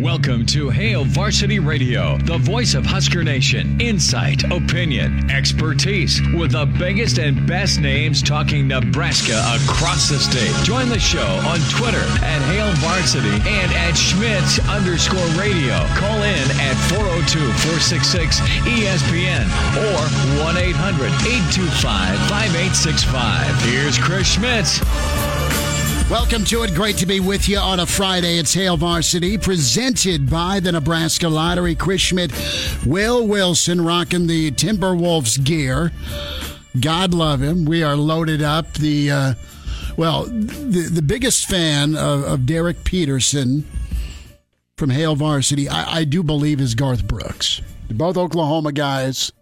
Welcome to Hail Varsity Radio, the voice of Husker Nation. Insight, opinion, expertise, with the biggest and best names talking Nebraska across the state. Join the show on Twitter at Hail Varsity and at Schmidt underscore radio. Call in at 402-466-ESPN or 1-800-825-5865. Here's Chris Schmidt. Welcome to it. Great to be with you on a Friday. It's Hail Varsity, presented by the Nebraska Lottery. Chris Schmidt, Will Wilson rocking the Timberwolves gear. God love him. We are loaded up. The uh, well, the the biggest fan of, of Derek Peterson from Hail Varsity, I, I do believe, is Garth Brooks. Both Oklahoma guys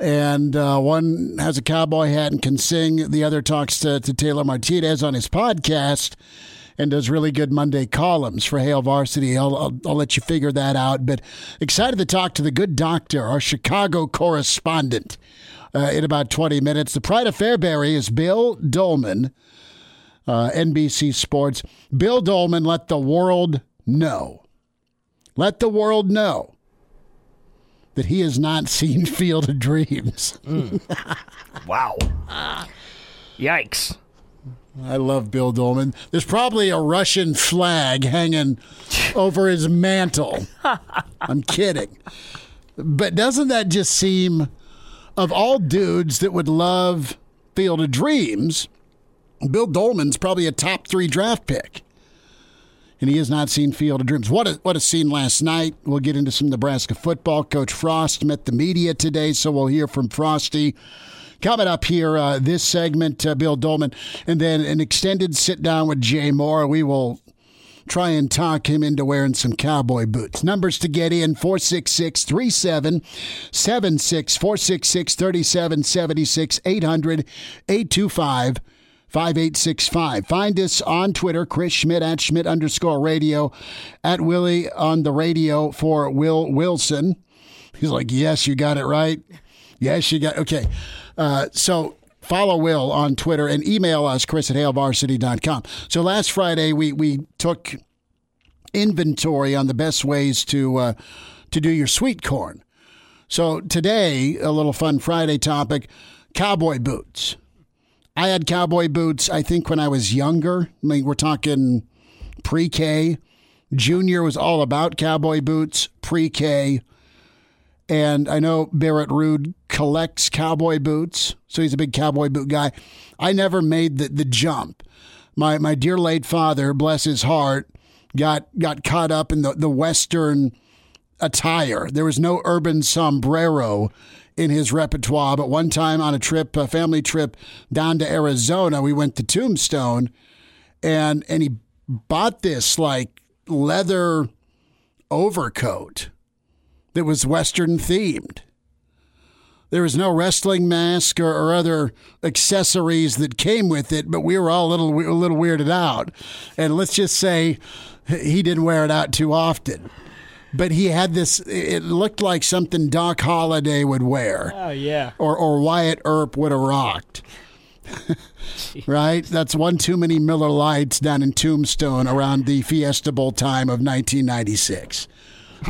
and uh, one has a cowboy hat and can sing. The other talks to, to Taylor Martinez on his podcast and does really good Monday columns for Hail Varsity. I'll, I'll, I'll, let you figure that out. But excited to talk to the good doctor, our Chicago correspondent, uh, in about 20 minutes. The pride of Fairbury is Bill Dolman, uh, NBC Sports. Bill Dolman, let the world know. Let the world know that he has not seen Field of Dreams. Mm. wow. Yikes. I love Bill Dolman. There's probably a Russian flag hanging over his mantle. I'm kidding. But doesn't that just seem, of all dudes that would love Field of Dreams, Bill Dolman's probably a top three draft pick and he has not seen Field of Dreams. What a, what a scene last night. We'll get into some Nebraska football. Coach Frost met the media today, so we'll hear from Frosty. Coming up here, uh, this segment, uh, Bill Dolman, and then an extended sit down with Jay Moore. We will try and talk him into wearing some cowboy boots. Numbers to get in 466 3776 466 3776 800 825 5865. Find us on Twitter, Chris Schmidt at Schmidt underscore radio, at Willie on the radio for Will Wilson. He's like, yes, you got it right. Yes, you got Okay. Uh, so follow Will on Twitter and email us, Chris at HailVarsity.com. So last Friday, we, we took inventory on the best ways to, uh, to do your sweet corn. So today, a little fun Friday topic cowboy boots. I had cowboy boots, I think, when I was younger. I mean, we're talking pre K. Junior was all about cowboy boots, pre K. And I know Barrett Ruud collects cowboy boots, so he's a big cowboy boot guy. I never made the, the jump. My my dear late father, bless his heart, got got caught up in the, the Western attire. There was no urban sombrero in his repertoire. But one time on a trip, a family trip down to Arizona, we went to Tombstone, and and he bought this like leather overcoat that was Western themed. There was no wrestling mask or, or, other accessories that came with it, but we were all a little a little weirded out. And let's just say he didn't wear it out too often but he had this. It looked like something Doc Holliday would wear. Oh yeah, or or Wyatt Earp would have rocked. right? That's one too many Miller Lites down in Tombstone around the Fiesta Bowl time of 1996.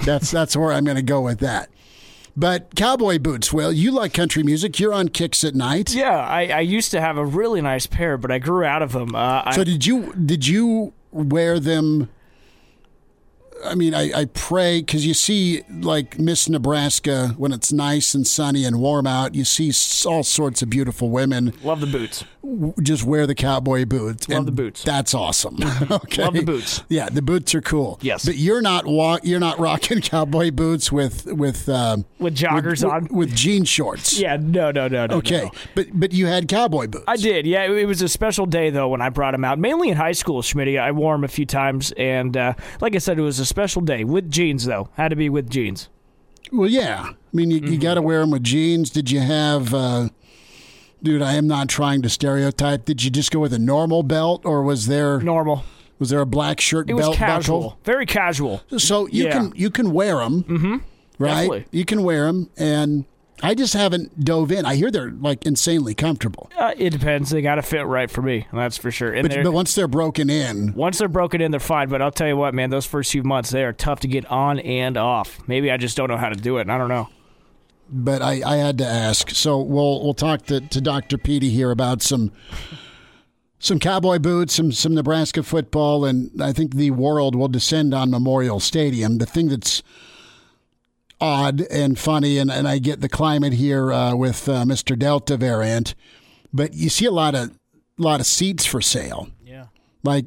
That's that's where I'm going to go with that. But cowboy boots, Will, you like country music. You're on kicks at night. Yeah, I, I used to have a really nice pair, but I grew out of them. Uh, so did you? Did you wear them I mean, I, I pray because you see, like Miss Nebraska, when it's nice and sunny and warm out, you see all sorts of beautiful women. Love the boots. Just wear the cowboy boots. Love the boots. That's awesome. okay. Love the boots. Yeah, the boots are cool. Yes. But you're not walk. You're not rocking cowboy boots with with um, with joggers with, on with, with, jean shorts. Yeah. No. No. No. No. Okay. No. But but you had cowboy boots. I did. Yeah. It was a special day though when I brought them out. Mainly in high school, Schmidt. I wore them a few times, and uh, like I said, it was a special day with jeans though. Had to be with jeans. Well, yeah. I mean, you, you got to wear them with jeans. Did you have, uh, dude? I am not trying to stereotype. Did you just go with a normal belt, or was there Normal. was there a black shirt It was belt casual. buckle? Very casual. So you Yeah. can you can wear them, mm-hmm. right? Definitely. You can wear them, and I just haven't dove in. I hear they're like insanely comfortable, Uh, it depends. They got to fit right for me. That's for sure. But, but once they're broken in, once they're broken in, they're fine. But I'll tell you what, man, those first few months they are tough to get on and off. Maybe I just don't know how to do it. I don't know. but I, I had to ask. So we'll we'll talk to, to Dr. Petey here about some some cowboy boots, some some Nebraska football, and I think the world will descend on Memorial Stadium. The thing that's odd and funny, and, and I get the climate here uh, with uh, Mr. Delta variant, but you see a lot of lot of seats for sale. Yeah. Like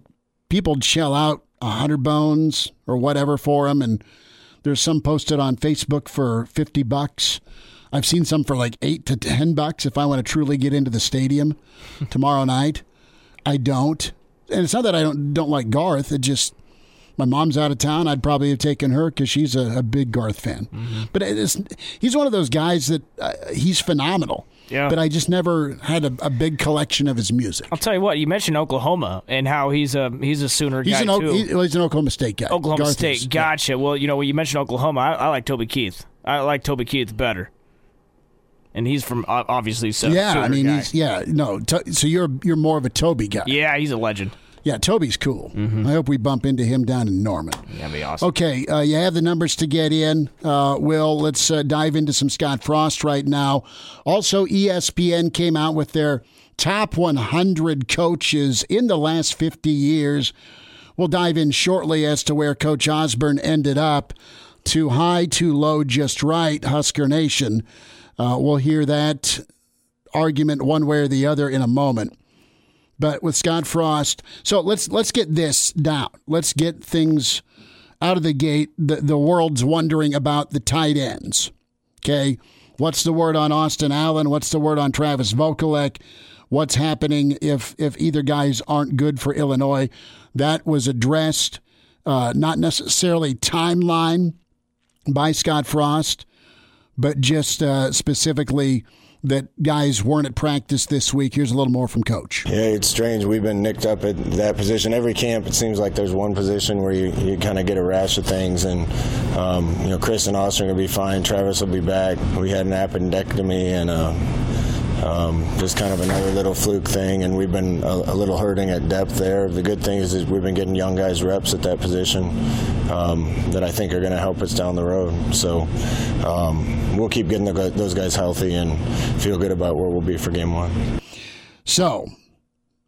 people shell out a hundred bones or whatever for them, and there's some posted on Facebook for fifty bucks. I've seen some for like eight to ten bucks if I want to truly get into the stadium tomorrow night. I don't, and it's not that I don't don't like Garth. It just my mom's out of town. I'd probably have taken her because she's a, a big Garth fan. But it is, he's one of those guys that uh, he's phenomenal. Yeah. But I just never had a, a big collection of his music. I'll tell you what. You mentioned Oklahoma and how he's a he's a Sooner He's guy an, O- too. he- well, he's an Oklahoma State guy. Oklahoma Garth State. is, yeah. Gotcha. Well, you know, when you mentioned Oklahoma, I, I like Toby Keith. I like Toby Keith better. And he's from obviously so. Yeah, Sooner I mean, yeah, no. To, so you're you're more of a Toby guy. yeah, he's a legend. Yeah, Toby's cool. Mm-hmm. I hope we bump into him down in Norman. That'd be awesome. Okay, uh, you have the numbers to get in. Uh, Will, let's uh, dive into some Scott Frost right now. Also, ESPN came out with their top 100 coaches in the last 50 years. We'll dive in shortly as to where Coach Osborne ended up. Too high, too low, just right, Husker Nation. Uh, we'll hear that argument one way or the other in a moment but with Scott Frost. So let's let's get this down. Let's get things out of the gate. The the world's wondering about the tight ends. Okay, what's the word on Austin Allen? What's the word on Travis Vokolek? What's happening if if either guys aren't good for Illinois? That was addressed, uh, not necessarily timeline by Scott Frost, but just uh, specifically that guys weren't at practice this week. Here's a little more from Coach. Yeah, it's strange. We've been nicked up at that position. Every camp, it seems like there's one position where you, you kind of get a rash of things. And, um, you know, Chris and Austin are to be fine. Travis will be back. We had an appendectomy and uh, um, just kind of another little fluke thing. And we've been a, a little hurting at depth there. The good thing is, is we've been getting young guys reps at that position um, that I think are going to help us down the road. So um, we'll keep getting the, those guys healthy and feel good about where we'll be for game one. So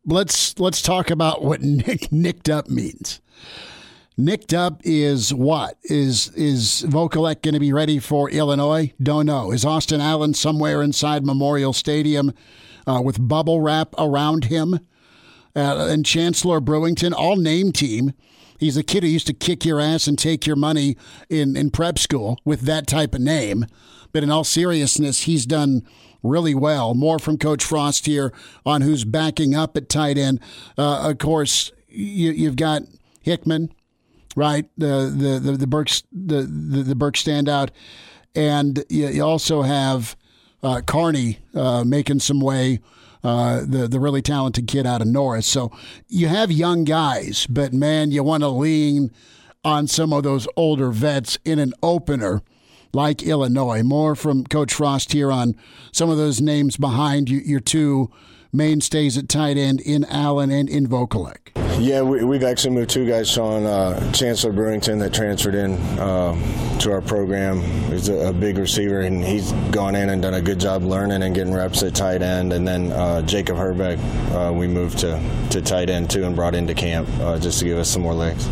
let's let's talk about what nick, nicked up means. Nicked up is what? Is is Vokolek going to be ready for Illinois? Don't know. Is Austin Allen somewhere inside Memorial Stadium uh, with bubble wrap around him? Uh, and Chancellor Brewington, all name team. He's a kid who used to kick your ass and take your money in, in prep school with that type of name. But in all seriousness, he's done really well. More from Coach Frost here on who's backing up at tight end. Uh, of course, you, you've got Hickman, right? The the the, the Burks the, the the Burke standout, and you, you also have uh, Carnie uh, making some way. Uh, the the really talented kid out of Norris. So you have young guys, but man, you want to lean on some of those older vets in an opener like Illinois. More from Coach Frost here on some of those names behind you, your two mainstays at tight end in Allen and in Vokolek. Yeah, we, we've actually moved two guys, Sean uh, Chancellor Brewington, that transferred in uh, to our program. He's a, a big receiver, and he's gone in and done a good job learning and getting reps at tight end. And then uh, Jacob Herbeck, uh, we moved to, to tight end too and brought into camp uh, just to give us some more legs.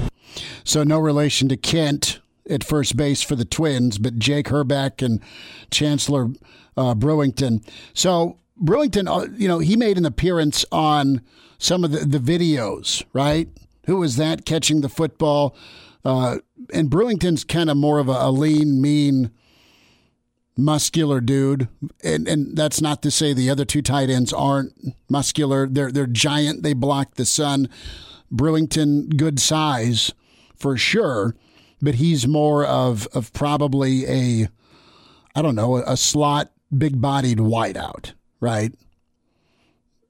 So no relation to Kent at first base for the Twins, but Jake Herbeck and Chancellor uh, Brewington. So Brewington, uh, you know, he made an appearance on some of the, the videos, right? Who was that catching the football? Uh, and Brewington's kind of more of a, a lean, mean, muscular dude, and and that's not to say the other two tight ends aren't muscular. They're they're giant. They block the sun. Brewington, good size for sure, but he's more of of probably a I don't know a slot big bodied wideout, right?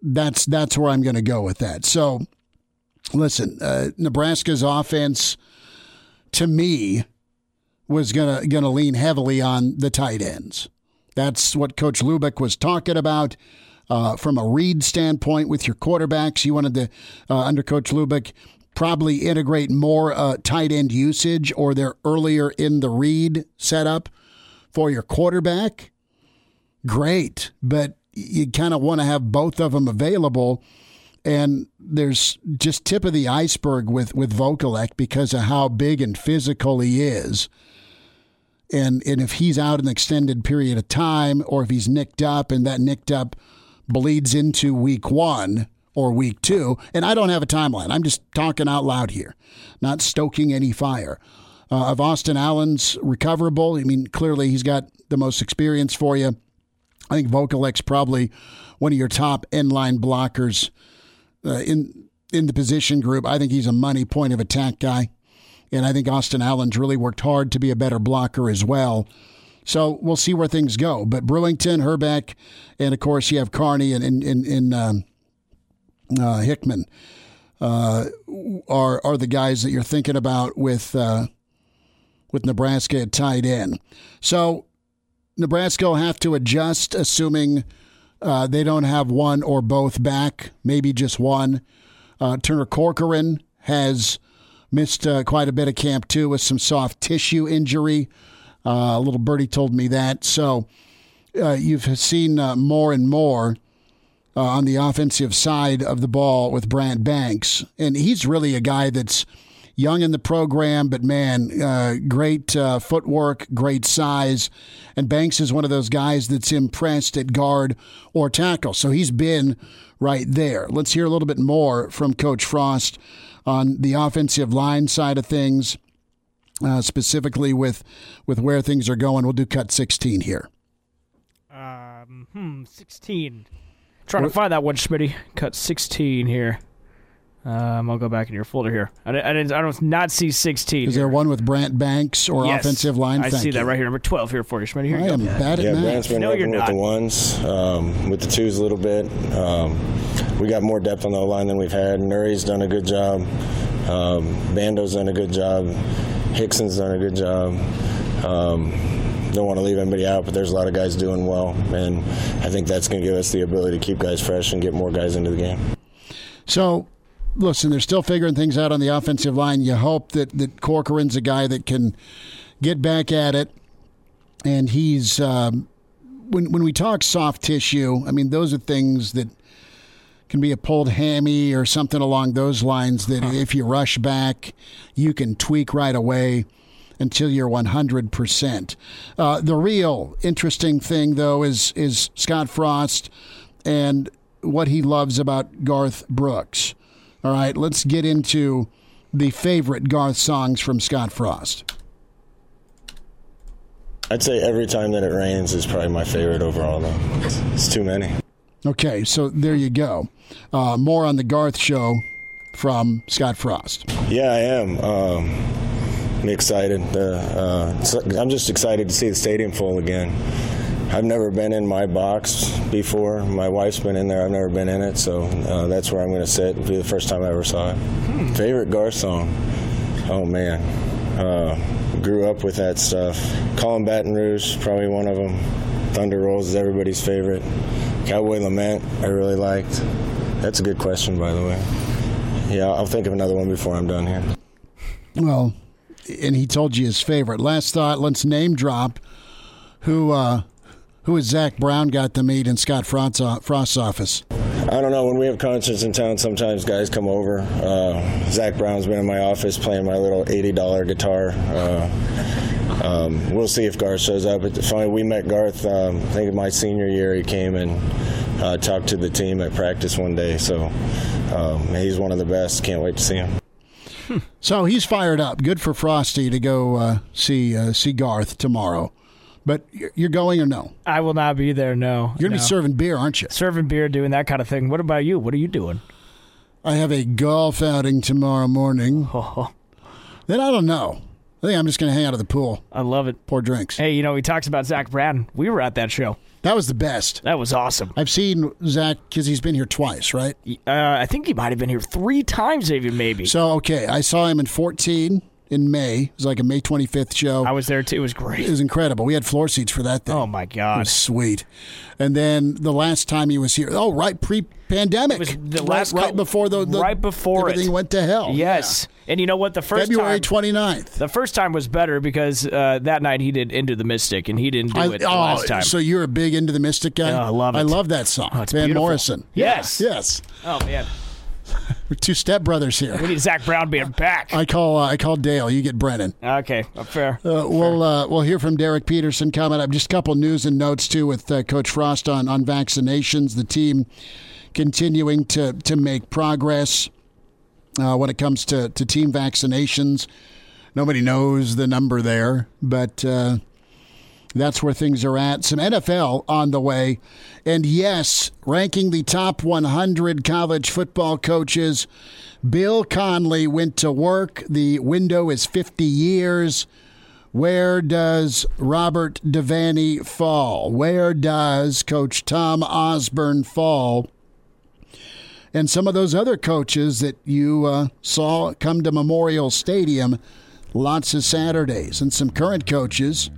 That's that's where I'm going to go with that. So, listen, uh, Nebraska's offense to me was gonna gonna lean heavily on the tight ends. That's what Coach Lubick was talking about. Uh, from a read standpoint with your quarterbacks, you wanted to, uh, under Coach Lubick, probably integrate more uh, tight end usage or they're earlier in the read setup for your quarterback. Great, but you kind of want to have both of them available. And there's just tip of the iceberg with with Vokolek because of how big and physical he is. And and if he's out an extended period of time or if he's nicked up and that nicked up bleeds into week one or week two and i don't have a timeline i'm just talking out loud here not stoking any fire. Uh, of austin allen's recoverable i mean clearly he's got the most experience for you i think vokolek's probably one of your top end line blockers uh, in in the position group i think he's a money point of attack guy and I think Austin Allen's really worked hard to be a better blocker as well. So we'll see where things go. But Brewington, Herbeck, and of course you have Carnie and um, uh, Hickman uh, are are the guys that you're thinking about with uh, with Nebraska at tight end. So Nebraska will have to adjust, assuming uh, they don't have one or both back, maybe just one. Uh, Turner Corcoran has Missed uh, quite a bit of camp too with some soft tissue injury. Uh, a little birdie told me that. So uh, you've seen uh, more and more on the offensive side of the ball with Brant Banks, and he's really a guy that's young in the program, but man, uh, great footwork, great size, and Banks is one of those guys that's impressed at guard or tackle. So he's been right there. Let's hear a little bit more from Coach Frost on the offensive line side of things, uh, specifically with with where things are going. We'll do cut 16 here. Um, hmm, 16. Trying to find that one, Schmitty. Cut 16 here. Um, I'll go back in your folder here. I, I, didn't, I don't not see 16. Is here. there one with Brant Banks or yes, offensive line? I Thank see you. that right here, number 12 here for you, Schmitty. Here I you am go. bad at yeah, math. Brant's been No, working you're with not. the ones, um, with the twos a little bit. Um, we got more depth on the line than we've had. Nuri's done a good job. Um, Bando's done a good job. Hickson's done a good job. Um, don't want to leave anybody out, but there's a lot of guys doing well, and I think that's going to give us the ability to keep guys fresh and get more guys into the game. So, listen, they're still figuring things out on the offensive line. You hope that, that Corcoran's a guy that can get back at it. And he's, um, when, when we talk soft tissue, I mean, those are things that can be a pulled hammy or something along those lines that if you rush back, you can tweak right away until you're 100%. Uh, the real interesting thing, though, is, is Scott Frost and what he loves about Garth Brooks. All right, let's get into the favorite Garth songs from Scott Frost. I'd say every time that it rains is probably my favorite overall, though. It's too many. Okay, so there you go. Uh, more on the Garth show from Scott Frost. Yeah, I am. Um, I'm excited. Uh, uh, I'm just excited to see the stadium full again. I've never been in my box before. My wife's been in there. I've never been in it, so uh, that's where I'm going to sit. It'll be the first time I ever saw it. Favorite Garth song? Oh man, uh, grew up with that stuff. Calling Baton Rouge, probably one of them. Thunder Rolls is everybody's favorite. Cowboy Lament, I really liked. That's a good question, by the way. Yeah, I'll think of another one before I'm done here. Well, and he told you his favorite. Last thought, let's name drop who uh, who is Zac Brown got to meet in Scott Frost's, uh, Frost's office. I don't know. When we have concerts in town, sometimes guys come over. Uh, Zac Brown's been in my office playing my little $80 guitar. Uh, um, we'll see if Garth shows up. It's funny, we met Garth, um, I think in my senior year, he came and uh, talked to the team at practice one day. So um, he's one of the best. Can't wait to see him. So he's fired up. Good for Frosty to go uh, see uh, see Garth tomorrow. But you're going or no? I will not be there, no. You're going to no. be serving beer, aren't you? Serving beer, doing that kind of thing. What about you? What are you doing? I have a golf outing tomorrow morning. Oh, Then I don't know. I think I'm just going to hang out at the pool, I love it. pour drinks. Hey, you know, he talks about Zac Brown. We were at that show. That was the best. That was awesome. I've seen Zac because he's been here twice, right? Uh, I think he might have been here three times, even maybe. So okay, I saw him in 14 in May. It was like a May 25th show. I was there too. It was great. it was incredible. We had floor seats for that thing. Oh my It god! was sweet. And then the last time he was here, oh, right pre-pandemic, It was the right, last right cou- before the, the right before everything it. went to hell. Yes, and you know what? The first February time, 29th. the first time was better because uh, that night he did Into the Mystic, and he didn't do it the oh, last time. so you're a big into the Mystic guy? Yeah, I love it. I love that song. Oh, it's Van beautiful. Morrison. Yes. Yes. oh man, We're two stepbrothers here. we need Zac Brown being back. I call uh, I call Dale. You get Brennan. okay, uh, fair. Uh, we'll uh, we'll hear from Derek Peterson coming up. Just a couple news and notes too with uh, Coach Frost on on vaccinations. The team continuing to to make progress uh, when it comes to to team vaccinations. Nobody knows the number there, but. That's where things are at. Some NFL on the way. And yes, ranking the top 100 college football coaches, Bill Connelly went to work. The window is 50 years. Where does Robert Devaney fall? Where does Coach Tom Osborne fall? And some of those other coaches that you uh, saw come to Memorial Stadium lots of Saturdays, and some current coaches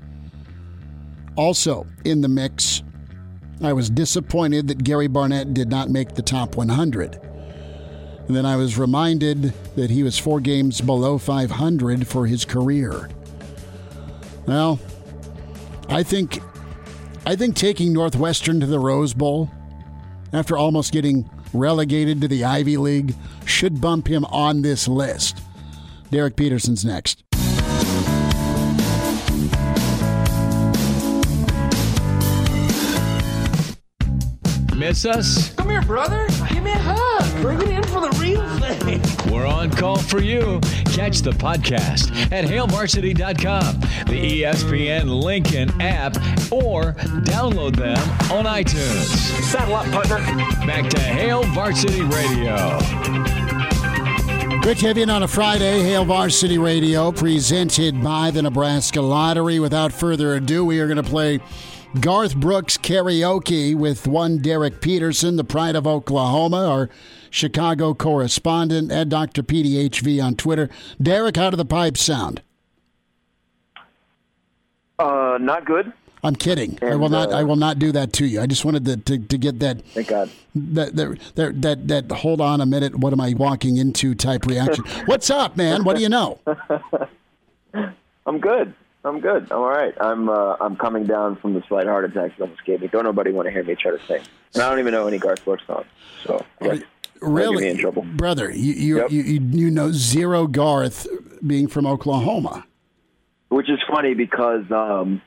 also in the mix. I was disappointed that Gary Barnett did not make the top 100. And then I was reminded that he was four games below 500 for his career. Well, I think I think taking Northwestern to the Rose Bowl after almost getting relegated to the Ivy League should bump him on this list. Derek Peterson's next. Miss us? Come here, brother. Give me a hug. Bring it in for the real thing. We're on call for you. Catch the podcast at hailvarsity.com, the ESPN Lincoln app, or download them on iTunes. Saddle up, partner. Back to Hail Varsity Radio. Great to you on a Friday. Hail Varsity Radio, presented by the Nebraska Lottery. Without further ado, we are going to play Garth Brooks karaoke with one Derek Peterson, the pride of Oklahoma, our Chicago correspondent, at Dr. PDHV on Twitter. Derek, how do the pipes sound? Uh, not good. I'm kidding. I will not. uh, I will not do that to you. I just wanted to, to, to get that Thank God. that, that that that that hold on a minute. What am I walking into? Type reaction. What's up, man? What do you know? I'm good. I'm good. I'm all right. I'm uh, I'm coming down from the slight heart attack that almost gave me. Don't nobody want to hear me try to sing, and I don't even know any Garth Brooks songs. So yeah, Really, in trouble. brother? You you, Yep. you you know zero Garth being from Oklahoma. Which is funny because um,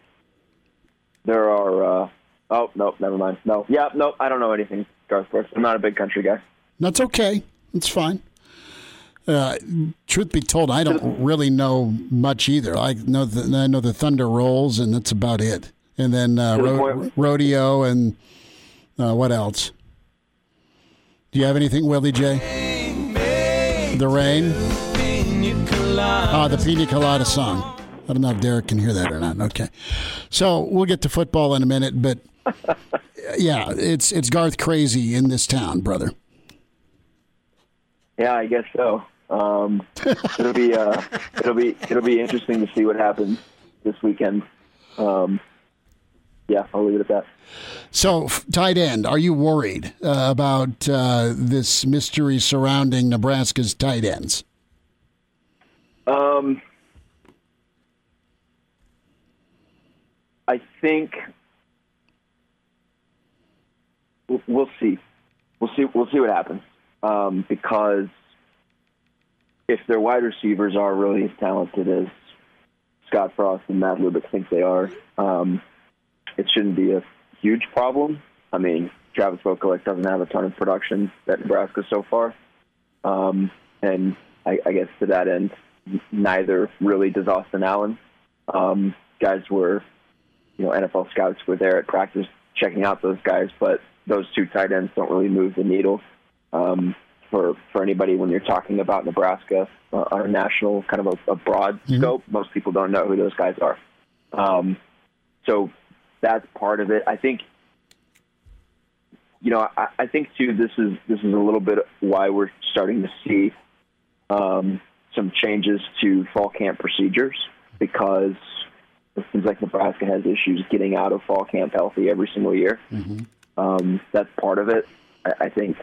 there are. Uh, oh no, never mind. No, yeah, no, I don't know anything Garth Brooks. I'm not a big country guy. That's okay. It's fine. Uh, truth be told, I don't really know much either. I know the, I know the Thunder Rolls, and that's about it. And then uh, ro- rodeo, and uh, what else? Do you have anything, Willie J? The rain. Ah, the Pina Colada song. I don't know if Derek can hear that or not. Okay, so we'll get to football in a minute, but yeah, it's it's Garth crazy in this town, brother. Yeah, I guess so. Um, it'll be uh, it'll be it'll be interesting to see what happens this weekend. Um, yeah, I'll leave it at that. So, tight end, are you worried uh, about uh, this mystery surrounding Nebraska's tight ends? Um, I think we'll, we'll see. We'll see. We'll see what happens. Um, because if their wide receivers are really as talented as Scott Frost and Matt Lubick think they are, um, it shouldn't be a huge problem. I mean, Travis Vokolek doesn't have a ton of production at Nebraska so far. Um, and I, I guess to that end, neither really does Austin Allen. Um, guys were, you know, NFL scouts were there at practice checking out those guys, but those two tight ends don't really move the needle. Um, for for anybody when you're talking about Nebraska uh, on a national kind of a, a broad scope. Most people don't know who those guys are. Um, so that's part of it. I think you know, I, I think too. This is this is a little bit why we're starting to see um, some changes to fall camp procedures because it seems like Nebraska has issues getting out of fall camp healthy every single year. Um, that's part of it. I, I think,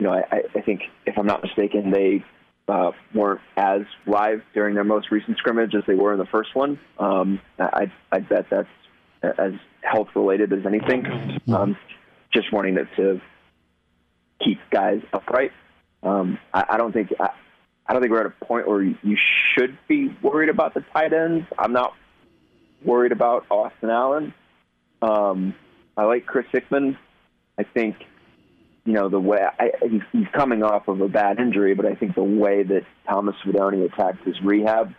you know, I, I think if I'm not mistaken, they uh, weren't as live during their most recent scrimmage as they were in the first one. Um, I, I bet that's as health related as anything. Um, just wanting to, to keep guys upright. Um, I, I don't think I, I don't think we're at a point where you should be worried about the tight ends. I'm not worried about Austin Allen. Um, I like Chris Hickman. I think you know the way I, he's, he's coming off of a bad injury, but I think the way that Thomas Fidone attacked his rehab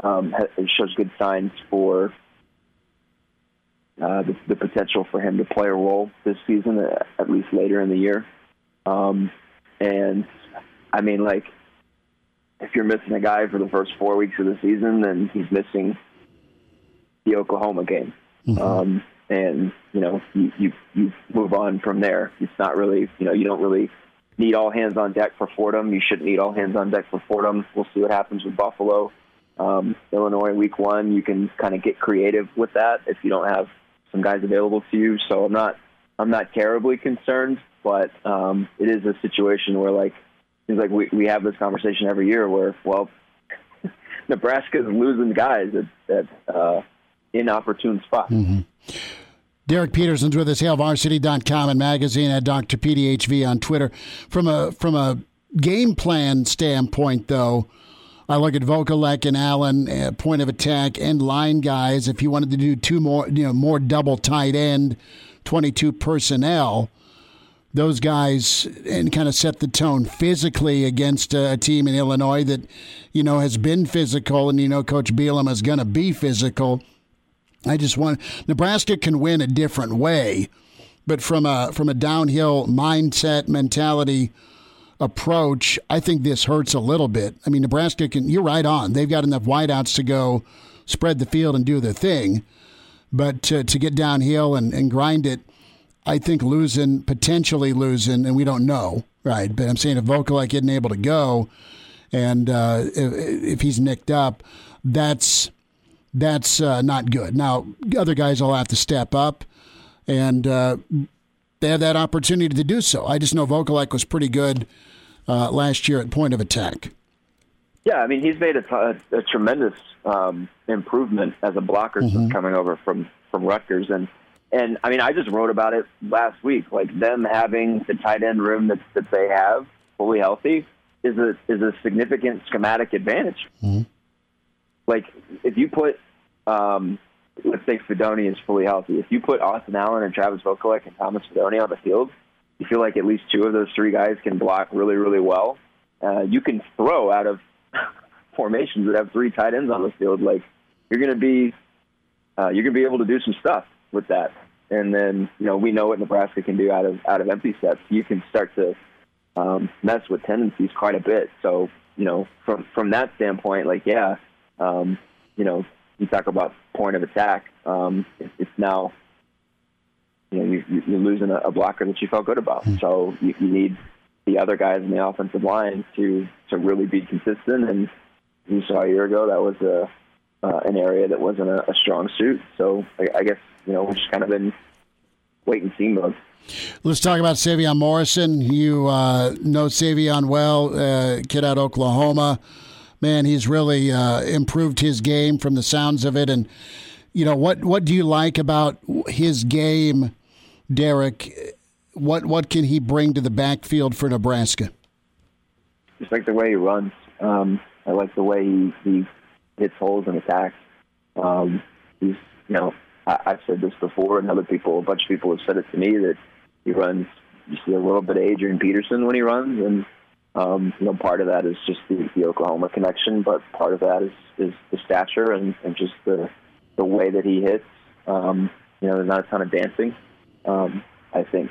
um, ha- shows good signs for uh, the, the potential for him to play a role this season, uh, at least later in the year. Um, and I mean, like, if you're missing a guy for the first four weeks of the season, then he's missing the Oklahoma game. Um, and you know, you, you you move on from there. It's not really, you know, you don't really need all hands on deck for Fordham. You shouldn't need all hands on deck for Fordham. We'll see what happens with Buffalo. Um, Illinois week one, you can kind of get creative with that if you don't have some guys available to you. So I'm not I'm not terribly concerned, but um, it is a situation where like it's like we we have this conversation every year where well Nebraska's losing guys at, at uh, inopportune spots. Derek Peterson's with us, HailVarsity.com and magazine at Dr. PDHV on Twitter. From a from a game plan standpoint, though, I look at Vokolek and Allen, uh, point of attack and line guys. If you wanted to do two more, you know, more double tight end, twenty-two personnel, those guys and kind of set the tone physically against a, team in Illinois that, you know, has been physical, and you know, Coach Bielema is going to be physical. I just want Nebraska can win a different way, but from a from a downhill mindset mentality approach, I think this hurts a little bit. I mean, Nebraska can. You're right on. They've got enough wideouts to go spread the field and do their thing, but to, to get downhill and, and grind it, I think losing potentially losing, and we don't know, right? But I'm saying if Vokolek isn't able to go, and uh, if, if he's nicked up, that's that's uh, not good. Now, other guys will have to step up, and uh, they have that opportunity to do so. I just know Vokolek was pretty good uh, last year at point of attack. Yeah, I mean he's made a, a, a tremendous um, improvement as a blocker since coming over from from Rutgers, and and I mean I just wrote about it last week. Like them having the tight end room that that they have fully healthy is a is a significant schematic advantage. Like if you put um, let's say Fidone is fully healthy. If you put Austin Allen and Travis Vokolek and Thomas Fidone on the field, you feel like at least two of those three guys can block really, really well. Uh, you can throw out of formations that have three tight ends on the field. Like you're going to be, uh, you're going to be able to do some stuff with that. And then you know we know what Nebraska can do out of out of empty sets. You can start to um, mess with tendencies quite a bit. So you know from from that standpoint, like yeah, um, you know you talk about point of attack. Um, it, it's now you know you, you- you're losing a, a blocker that you felt good about. So you, you need the other guys in the offensive line to to really be consistent. And you saw a year ago that was a uh, an area that wasn't a, a strong suit. So I, I guess you know we're just kind of in wait and see mode. Let's talk about Sevion Morrison. You uh, know Sevion well, uh, kid out of Oklahoma. Man, he's really uh, improved his game from the sounds of it. And you know what? What do you like about his game, Derek? What what can he bring to the backfield for Nebraska? just like the way he runs. Um, I like the way he, he hits holes and attacks. Um, he's, you know, I, I've said this before, and other people, a bunch of people have said it to me that he runs. You see a little bit of Adrian Peterson when he runs, and um, you know, part of that is just the, the Oklahoma connection, but part of that is, is the stature and, and just the the way that he hits. Um, you know, there's not a ton of dancing. Um, I think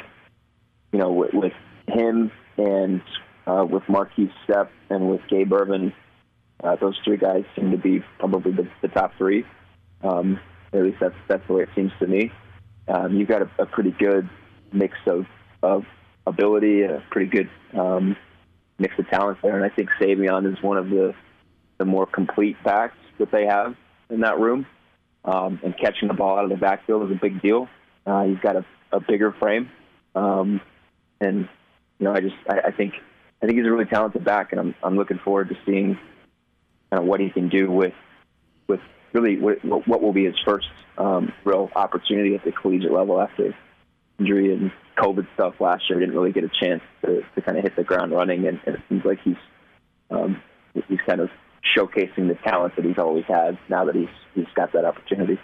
you know, with, with him and uh, with Markese Stepp and with Gabe Ervin. Uh, those three guys seem to be probably the, the top three. Um, at least that's that's the way it seems to me. Um, you've got a, a pretty good mix of of ability, a pretty good um, mix of talent there, and I think Sevion is one of the the more complete backs that they have in that room. Um, and catching the ball out of the backfield is a big deal. Uh, he's got a, a bigger frame, um, and you know, I just I, I think I think he's a really talented back, and I'm I'm looking forward to seeing kind of what he can do with with really what, what will be his first um, real opportunity at the collegiate level after injury and COVID stuff last year. Didn't really get a chance to, to kind of hit the ground running, and, and it seems like he's um, he's kind of showcasing the talent that he's always had now that he's he's got that opportunity.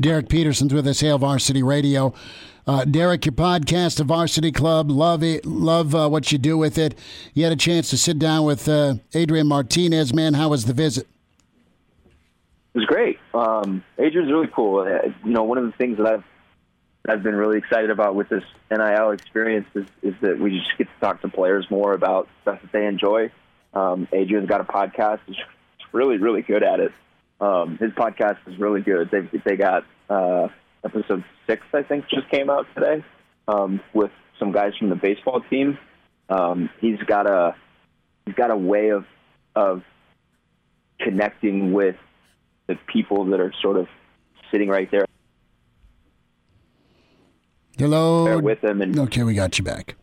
Derek Peterson's with us, Hail Varsity Radio. Uh, Derek, your podcast, The Varsity Club, love it, love uh, what you do with it. You had a chance to sit down with uh, Adrian Martinez. Man, how was the visit? It was great. Um, Adrian's really cool. Uh, you know, one of the things that I've I've been really excited about with this NIL experience is, is that we just get to talk to players more about stuff that they enjoy. Um, Adrian's got a podcast; he's really, really good at it. Um, his podcast is really good. They they got uh, episode six, I think, just came out today um, with some guys from the baseball team. Um, he's got a he's got a way of of connecting with the people that are sort of sitting right there. Hello. With him and okay, we got you back.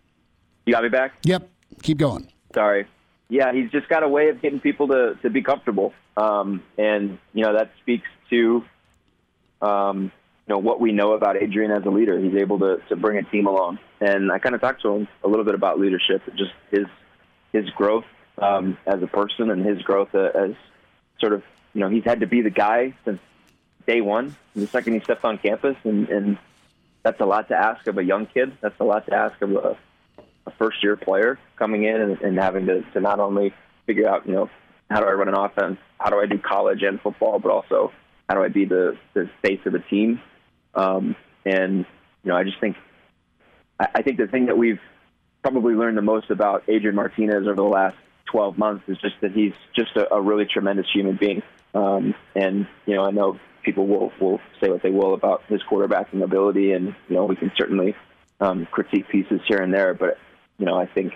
You got me back. Yep. Keep going. Sorry. Yeah, he's just got a way of getting people to to be comfortable, um, and you know that speaks to um, you know what we know about Adrian as a leader. He's able to to bring a team along, and I kind of talked to him a little bit about leadership, just his his growth um, as a person and his growth uh, as sort of you know he's had to be the guy since day one, the second he stepped on campus, and, and that's a lot to ask of a young kid. That's a lot to ask of a, a first year player coming in and, and having to, to not only figure out, you know, how do I run an offense? How do I do college and football? But also, how do I be the, the face of the team? Um, and, you know, I just think, I, I think the thing that we've probably learned the most about Adrian Martinez over the last 12 months is just that he's just a, a really tremendous human being. Um, and, you know, I know people will will say what they will about his quarterbacking ability, and you know we can certainly um, critique pieces here and there, but you know I think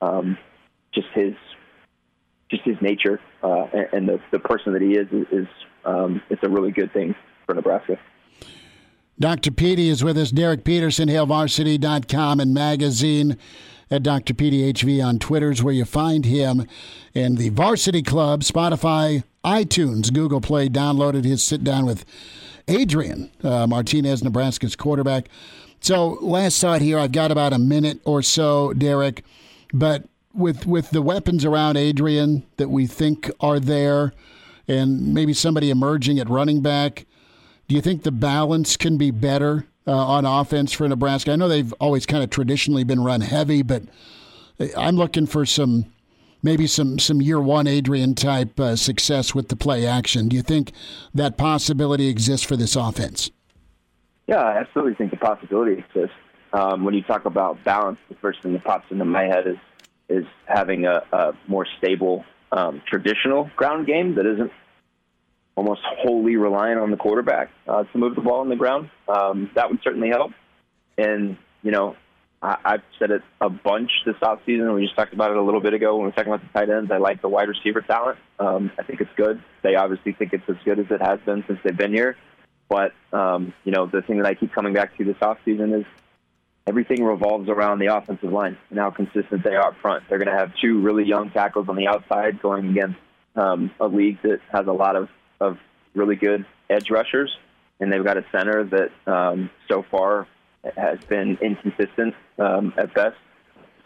um, just his just his nature uh, and, and the the person that he is is um, it's a really good thing for Nebraska. Dr. Petey is with us. Derek Peterson, HailVarsity.com and magazine at Dr. PDHV HV on Twitter's where you find him. And the Varsity Club, Spotify, iTunes, Google Play downloaded his sit down with Adrian uh, Martinez, Nebraska's quarterback. So last thought here, I've got about a minute or so, Derek, but with with the weapons around Adrian that we think are there, and maybe somebody emerging at running back, do you think the balance can be better uh, on offense for Nebraska? I know they've always kind of traditionally been run heavy, but I'm looking for some maybe some some year one Adrian type uh, success with the play action. Do you think that possibility exists for this offense? Yeah, I absolutely think the possibility exists. Um, when you talk about balance, the first thing that pops into my head is is having a, a more stable um, traditional ground game that isn't almost wholly reliant on the quarterback uh, to move the ball on the ground. Um, that would certainly help. And you know, I, I've said it a bunch this offseason. We just talked about it a little bit ago when we were talking about the tight ends. I like the wide receiver talent. Um, I think it's good. They obviously think it's as good as it has been since they've been here. But, um, you know, the thing that I keep coming back to this offseason is everything revolves around the offensive line and how consistent they are up front. They're going to have two really young tackles on the outside going against um, a league that has a lot of, of really good edge rushers. And they've got a center that um, so far has been inconsistent um, at best,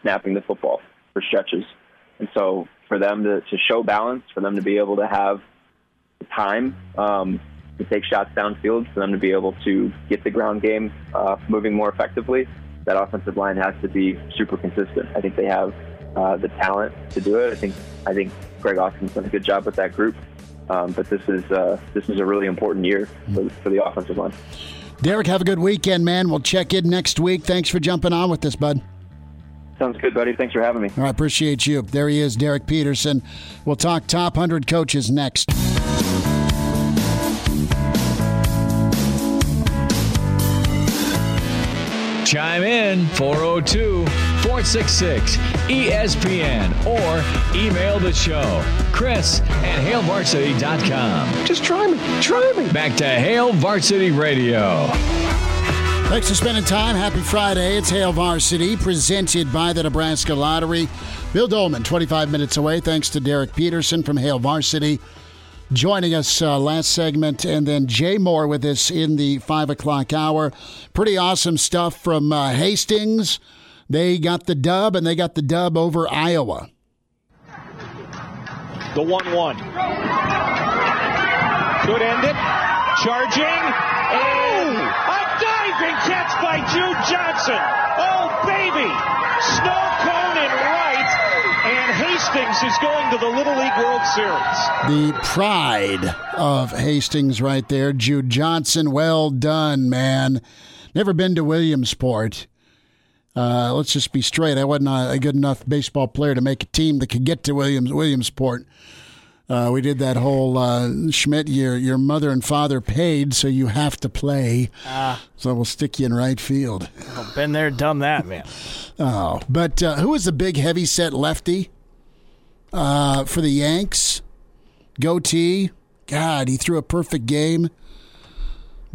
snapping the football for stretches. And so for them to, to show balance, for them to be able to have the time um, to take shots downfield, for them to be able to get the ground game uh, moving more effectively, that offensive line has to be super consistent. I think they have uh, the talent to do it. I think I think Greg Austin's done a good job with that group. Um, but this is uh, this is a really important year for, for the offensive line. Derek, have a good weekend, man. We'll check in next week. Thanks for jumping on with us, bud. Sounds good, buddy. Thanks for having me. I appreciate you. There he is, Derek Peterson. We'll talk top 100 coaches next. Chime in 402 466 ESPN or email the show. Chris at HailVarsity.com. Just try me. Try me. Back to Hail Varsity Radio. Thanks for spending time. Happy Friday. It's Hail Varsity, presented by the Nebraska Lottery. Bill Doleman, 25 minutes away. Thanks to Derek Peterson from Hail Varsity joining us uh, last segment, and then Jay Moore with us in the 5 o'clock hour. Pretty awesome stuff from uh, Hastings. They got the dub, and they got the dub over Iowa. The 1 1. Could end it. Charging. Oh! A diving catch by Jude Johnson. Oh, baby. Snow cone in right. And Hastings is going to the Little League World Series. The pride of Hastings right there. Jude Johnson, well done, man. Never been to Williamsport. Uh, let's just be straight. I wasn't a good enough baseball player to make a team that could get to Williams Williamsport. Uh, we did that whole uh, Schmidt. Your your mother and father paid, so you have to play. Ah. So we'll stick you in right field. Been there, done that, man. Oh, but uh, who was the big heavy set lefty uh, for the Yanks? Goatee. God, he threw a perfect game.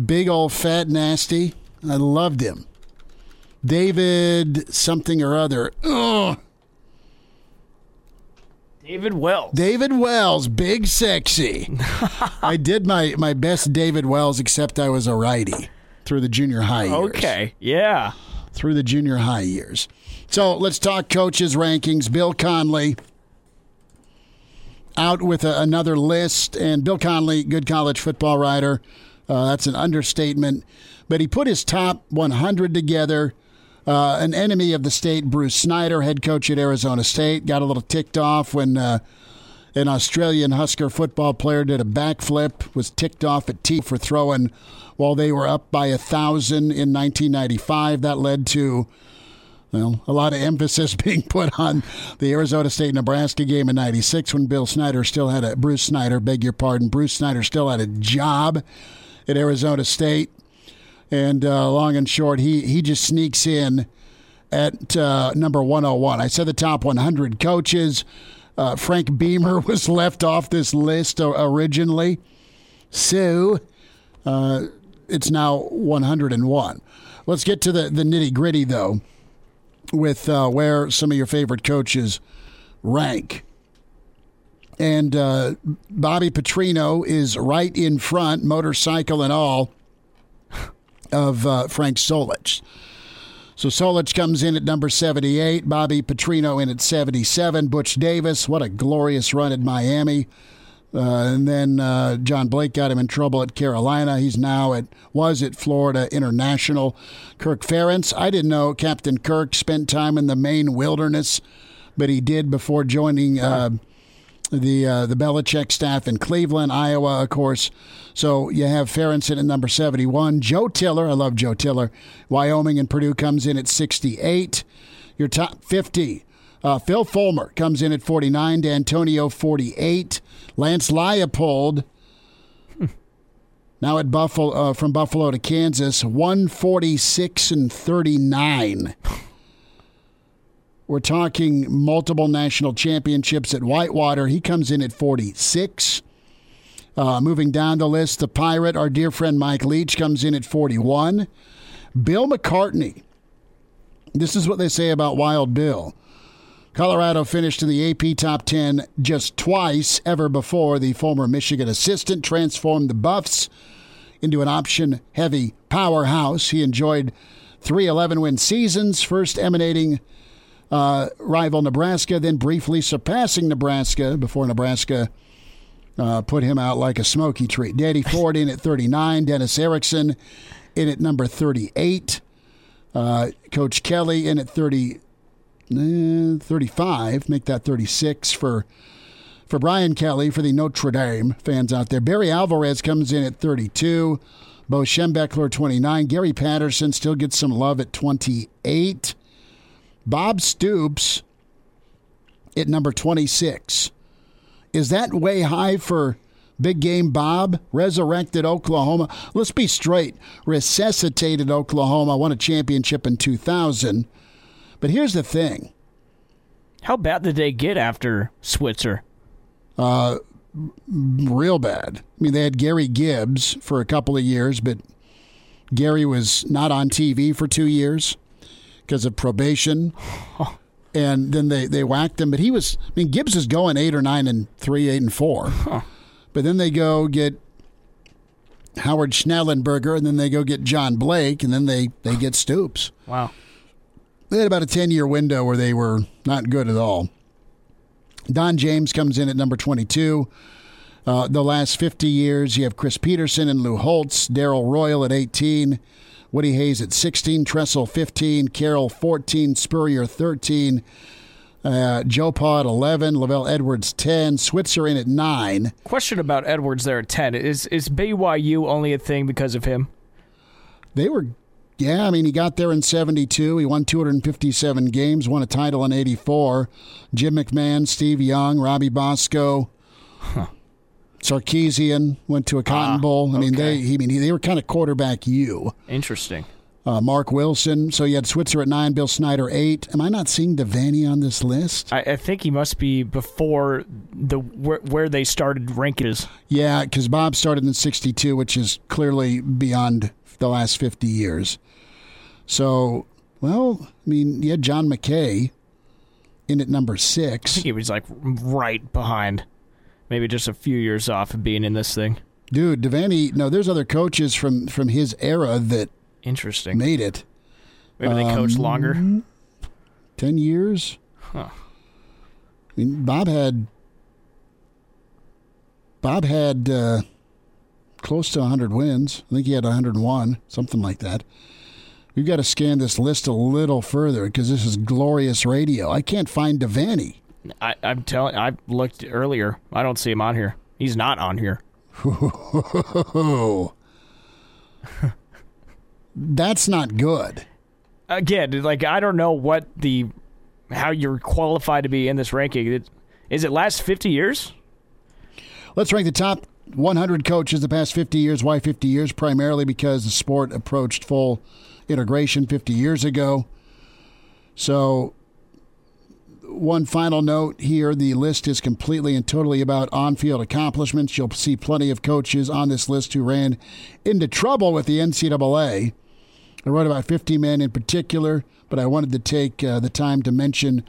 Big old fat nasty. I loved him. David something or other. Ugh. David Wells. David Wells, big sexy. I did my, my best David Wells, except I was a righty through the junior high years. Okay, yeah. Through the junior high years. So let's talk coaches' rankings. Bill Connelly out with a, another list, and Bill Connelly, good college football writer. Uh, that's an understatement. But he put his top 100 together. Uh, an enemy of the state, Bruce Snyder, head coach at Arizona State, got a little ticked off when uh, an Australian Husker football player did a backflip, was ticked off at T for throwing while they were up by a thousand in 1995. That led to well, a lot of emphasis being put on the Arizona State Nebraska game in 96 when Bill Snyder still had a, Bruce Snyder, beg your pardon, Bruce Snyder still had a job at Arizona State. And uh, long and short, he, he just sneaks in at uh, number 101. I said the top 100 coaches. Uh, Frank Beamer was left off this list originally. So uh, it's now 101. Let's get to the, the nitty gritty, though with uh, where some of your favorite coaches rank. And uh, Bobby Petrino is right in front, motorcycle and all, of uh, Frank Solich. So Solich comes in at number 78, Bobby Petrino in at 77, Butch Davis, what a glorious run at Miami. Uh, and then uh, John Blake got him in trouble at Carolina. He's now at was at Florida International. Kirk Ferentz, I didn't know Captain Kirk spent time in the Maine wilderness, but he did before joining uh, the uh, the Belichick staff in Cleveland, Iowa, of course. So you have Ferentz at number seventy one. Joe Tiller, I love Joe Tiller. Wyoming and Purdue comes in at sixty eight. Your top fifty. Uh, Phil Fulmer comes in at 49, D'Antonio 48, Lance Leipold now at Buffalo uh, from Buffalo to Kansas 146 and 39. We're talking multiple national championships at Whitewater. He comes in at 46. Uh, moving down the list, the Pirate, our dear friend Mike Leach, comes in at 41. Bill McCartney. This is what they say about Wild Bill. Colorado finished in the AP top 10 just twice ever before. The former Michigan assistant transformed the Buffs into an option heavy powerhouse. He enjoyed three 11 win seasons, first emanating uh, rival Nebraska, then briefly surpassing Nebraska before Nebraska uh, put him out like a smoky tree. Danny Ford in at 39, Dennis Erickson in at number 38, uh, Coach Kelly in at 30. Eh, 35, make that 36 for for Brian Kelly for the Notre Dame fans out there. Barry Alvarez comes in at 32. Bo Schembechler 29. Gary Patterson still gets some love at 28. Bob Stoops at number 26. Is that way high for Big Game Bob? Resurrected Oklahoma. Let's be straight. Resuscitated Oklahoma, won a championship in 2000. But here's the thing How bad did they get after Switzer? Uh, real bad. I mean, they had Gary Gibbs for a couple of years, but Gary was not on TV for two years because of probation. And then they, they whacked him. But he was, I mean, Gibbs is going eight or nine and three, eight and four. But then they go get Howard Schnellenberger, and then they go get John Blake, and then they, they get Stoops. Wow. They had about a 10 year window where they were not good at all. Don James comes in at number 22. Uh, the last 50 years, you have Chris Petersen and Lou Holtz, Darrell Royal at 18, Woody Hayes at 16, Tressel 15, Carroll 14, Spurrier 13, uh, Joe Paw at 11, LaVell Edwards 10, Switzer in at 9. Question about Edwards there at 10. Is is BYU only a thing because of him? They were, yeah, I mean, he got there in 72. He won 257 games, won a title in 84. Jim McMahon, Steve Young, Robbie Bosco, Sarkisian went to a Cotton Bowl. I mean, okay. they, he, I mean, they were kind of quarterback you. Interesting. Uh, Marc Wilson. So you had Switzer at nine, Bill Snyder eight. Am I not seeing Devaney on this list? I, I think he must be before the where, where they started rankings. Yeah, because Bob started in 62, which is clearly beyond the last 50 years. So, well, I mean, you had John McKay in at number I six. think he was like right behind. Maybe just a few years off of being in this thing. Dude, Devaney, no, there's other coaches from, from his era that Interesting. made it. Maybe they coached Um, longer. 10 years? Huh. I mean, Bob had Bob had uh, close to 100 wins. I think he had 101, something like that. We've got to scan this list a little further because this is glorious radio. I can't find Devaney. I, I'm telling. I looked earlier. I don't see him on here. He's not on here. That's not good. Again, like I don't know what the how you're qualified to be in this ranking. It, is it last 50 years? Let's rank the top 100 coaches the past 50 years. Why 50 years? Primarily because the sport approached full integration 50 years ago. So, one final note here the list is completely and totally about on field accomplishments. You'll see plenty of coaches on this list who ran into trouble with the NCAA. I wrote about 50 men in particular, but I wanted to take uh, the time to mention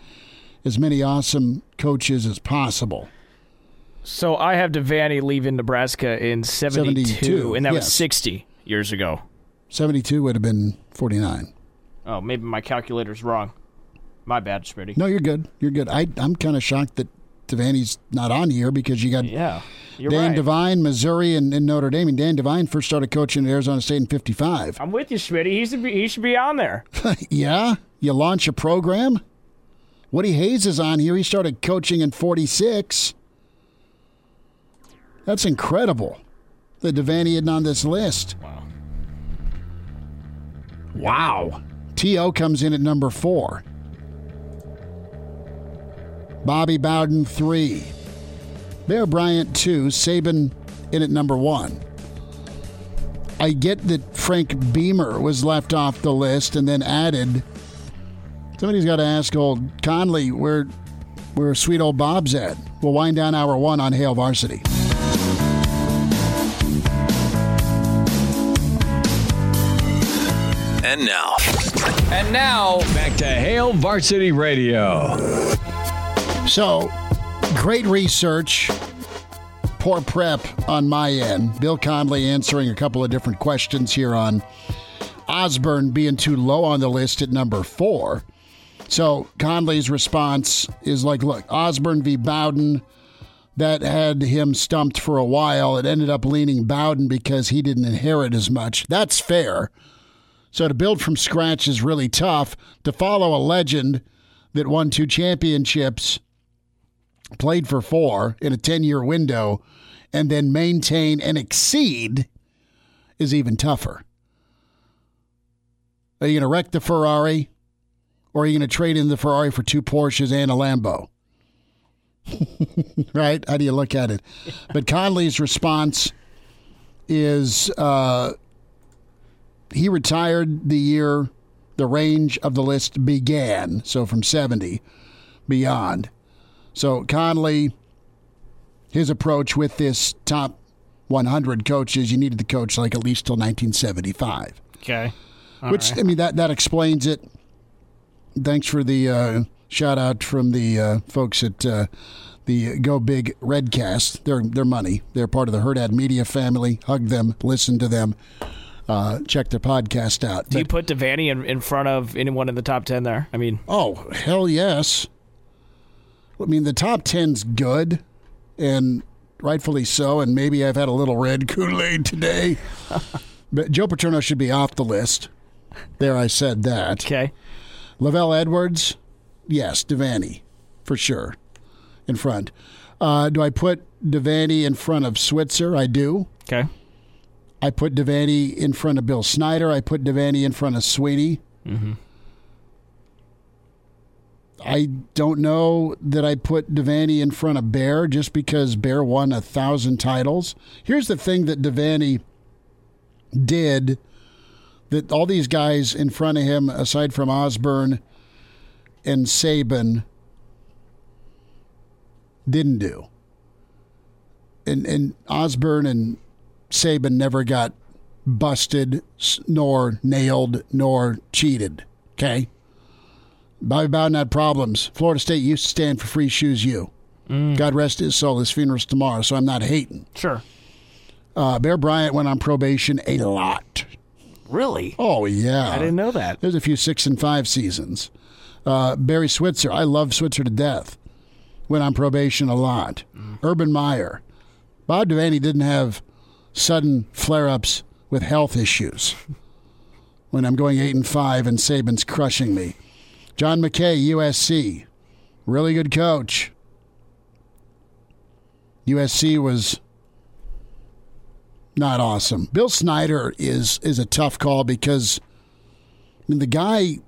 as many awesome coaches as possible. So I have Devaney leaving Nebraska in 72, 72, and that yes. was 60 years ago. 72 would have been 49. Oh, maybe my calculator's wrong. My bad, Smitty. No, you're good. You're good. I, I'm kind of shocked that Devaney's not on here because you got Yeah, Dan right. Devine, Missouri, and, and Notre Dame. And Dan Devine first started coaching at Arizona State in 55. I'm with you, Smitty. He should be, he should be on there. yeah? You launch a program? Woody Hayes is on here. He started coaching in 46. That's incredible that Devaney isn't on this list. Wow. Wow. T.O. comes in at number four. Bobby Bowden, three. Bear Bryant, two. Saban in at number one. I get that Frank Beamer was left off the list and then added. Somebody's got to ask old Connelly where, where sweet old Bob's at. We'll wind down hour one on Hail Varsity. And now, And now, back to Hail Varsity Radio. So, great research, poor prep on my end. Bill Connelly answering a couple of different questions here on Osborne being too low on the list at number four. So, Connelly's response is like, look, Osborne v. Bowden, that had him stumped for a while. It ended up leaning Bowden because he didn't inherit as much. That's fair. So, to build from scratch is really tough. To follow a legend that won two championships played for four in a 10 year window, and then maintain and exceed is even tougher. Are you going to wreck the Ferrari or are you going to trade in the Ferrari for two Porsches and a Lambo? right? How do you look at it? But Connelly's response is uh, he retired the year the range of the list began, so from 70 beyond. So Connelly, his approach with this top 100 coaches, you needed the coach like at least till 1975. Okay. All Which right. I mean that that explains it. Thanks for the uh, shout out from the uh, folks at uh, the Go Big Redcast. They're they're money. They're part of the Herdad Media family. Hug them, listen to them, uh, check their podcast out. Do you put Devaney in, in front of anyone in the top 10 there? I mean, oh hell yes. I mean the top ten's good, and rightfully so. And maybe I've had a little red Kool Aid today, but Joe Paterno should be off the list. There, I said that. okay. LaVell Edwards, yes, Devaney, for sure, in front. Uh, do I put Devaney in front of Switzer? I do. Okay. I put Devaney in front of Bill Snyder. I put Devaney in front of Sweeney. I don't know that I put Devaney in front of Bear just because Bear won a thousand titles. Here's the thing that Devaney did that all these guys in front of him, aside from Osborne and Saban, didn't do. And and Osborne and Saban never got busted, nor nailed, nor cheated. Okay. Bobby Bowden had problems. Florida State used to stand for free shoes. You. God rest his soul. His funeral's tomorrow, so I'm not hating. Sure. Uh, Bear Bryant went on probation a lot. Really? Oh yeah, I didn't know that. There's a few six and five seasons. Uh, Barry Switzer, I love Switzer to death. Went on probation a lot. Urban Meyer, Bob Devaney didn't have sudden flare-ups with health issues. when I'm going eight and five and Saban's crushing me. John McKay, USC, really good coach. USC was not awesome. Bill Snyder is is a tough call because I mean, the guy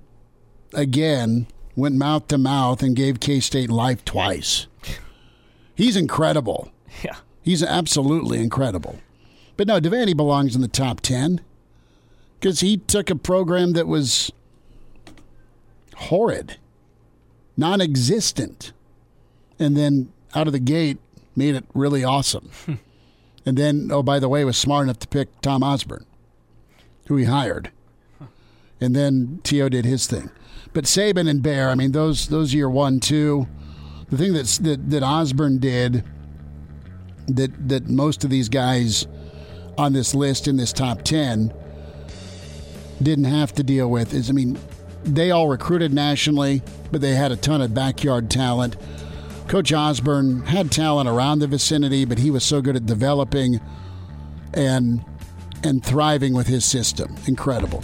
again went mouth to mouth and gave K State life twice. He's incredible. Yeah. He's absolutely incredible. But no, Devaney belongs in the top ten because he took a program that was horrid, non-existent, and then out of the gate made it really awesome. and then, oh by the way, was smart enough to pick Tom Osborne, who he hired, and then T.O. did his thing. But Saban and Bear, I mean, those those year one, two. The thing that's, that that Osborne did, that that most of these guys on this list in this top ten didn't have to deal with is, I mean, they all recruited nationally, but they had a ton of backyard talent. Coach Osborne had talent around the vicinity, but he was so good at developing and and thriving with his system. Incredible.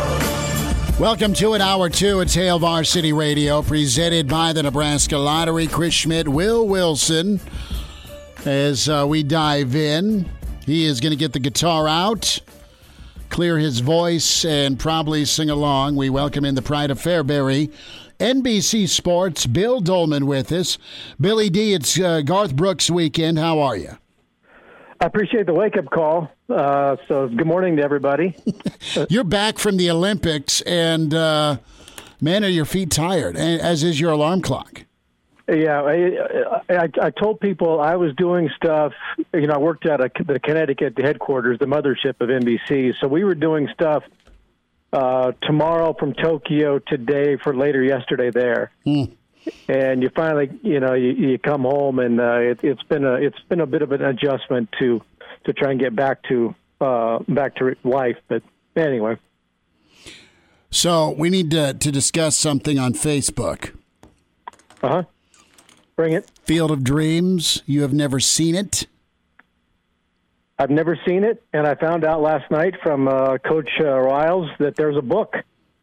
Welcome to an hour two at Hail Varsity Radio, presented by the Nebraska Lottery. Chris Schmidt, Will Wilson. As uh, we dive in, he is going to get the guitar out, clear his voice, and probably sing along. We welcome in the pride of Fairbury. NBC Sports, Bill Doleman with us. Billy D, it's uh, Garth Brooks weekend. How are you? I appreciate the wake up call. Uh, so, good morning to everybody. You're back from the Olympics, and uh, man, are your feet tired, as is your alarm clock. Yeah, I, I, I told people I was doing stuff. You know, I worked at a, the Connecticut headquarters, the mothership of NBC. So we were doing stuff uh, tomorrow from Tokyo, today for later yesterday there. And you finally, you know, you, you come home, and uh, it, it's been a it's been a bit of an adjustment to to try and get back to uh, back to life. But anyway, So we need to, to discuss something on Facebook. uh huh. Bring it. Field of Dreams. You have never seen it. I've never seen it, and I found out last night from uh, Coach uh, Riles that there's a book,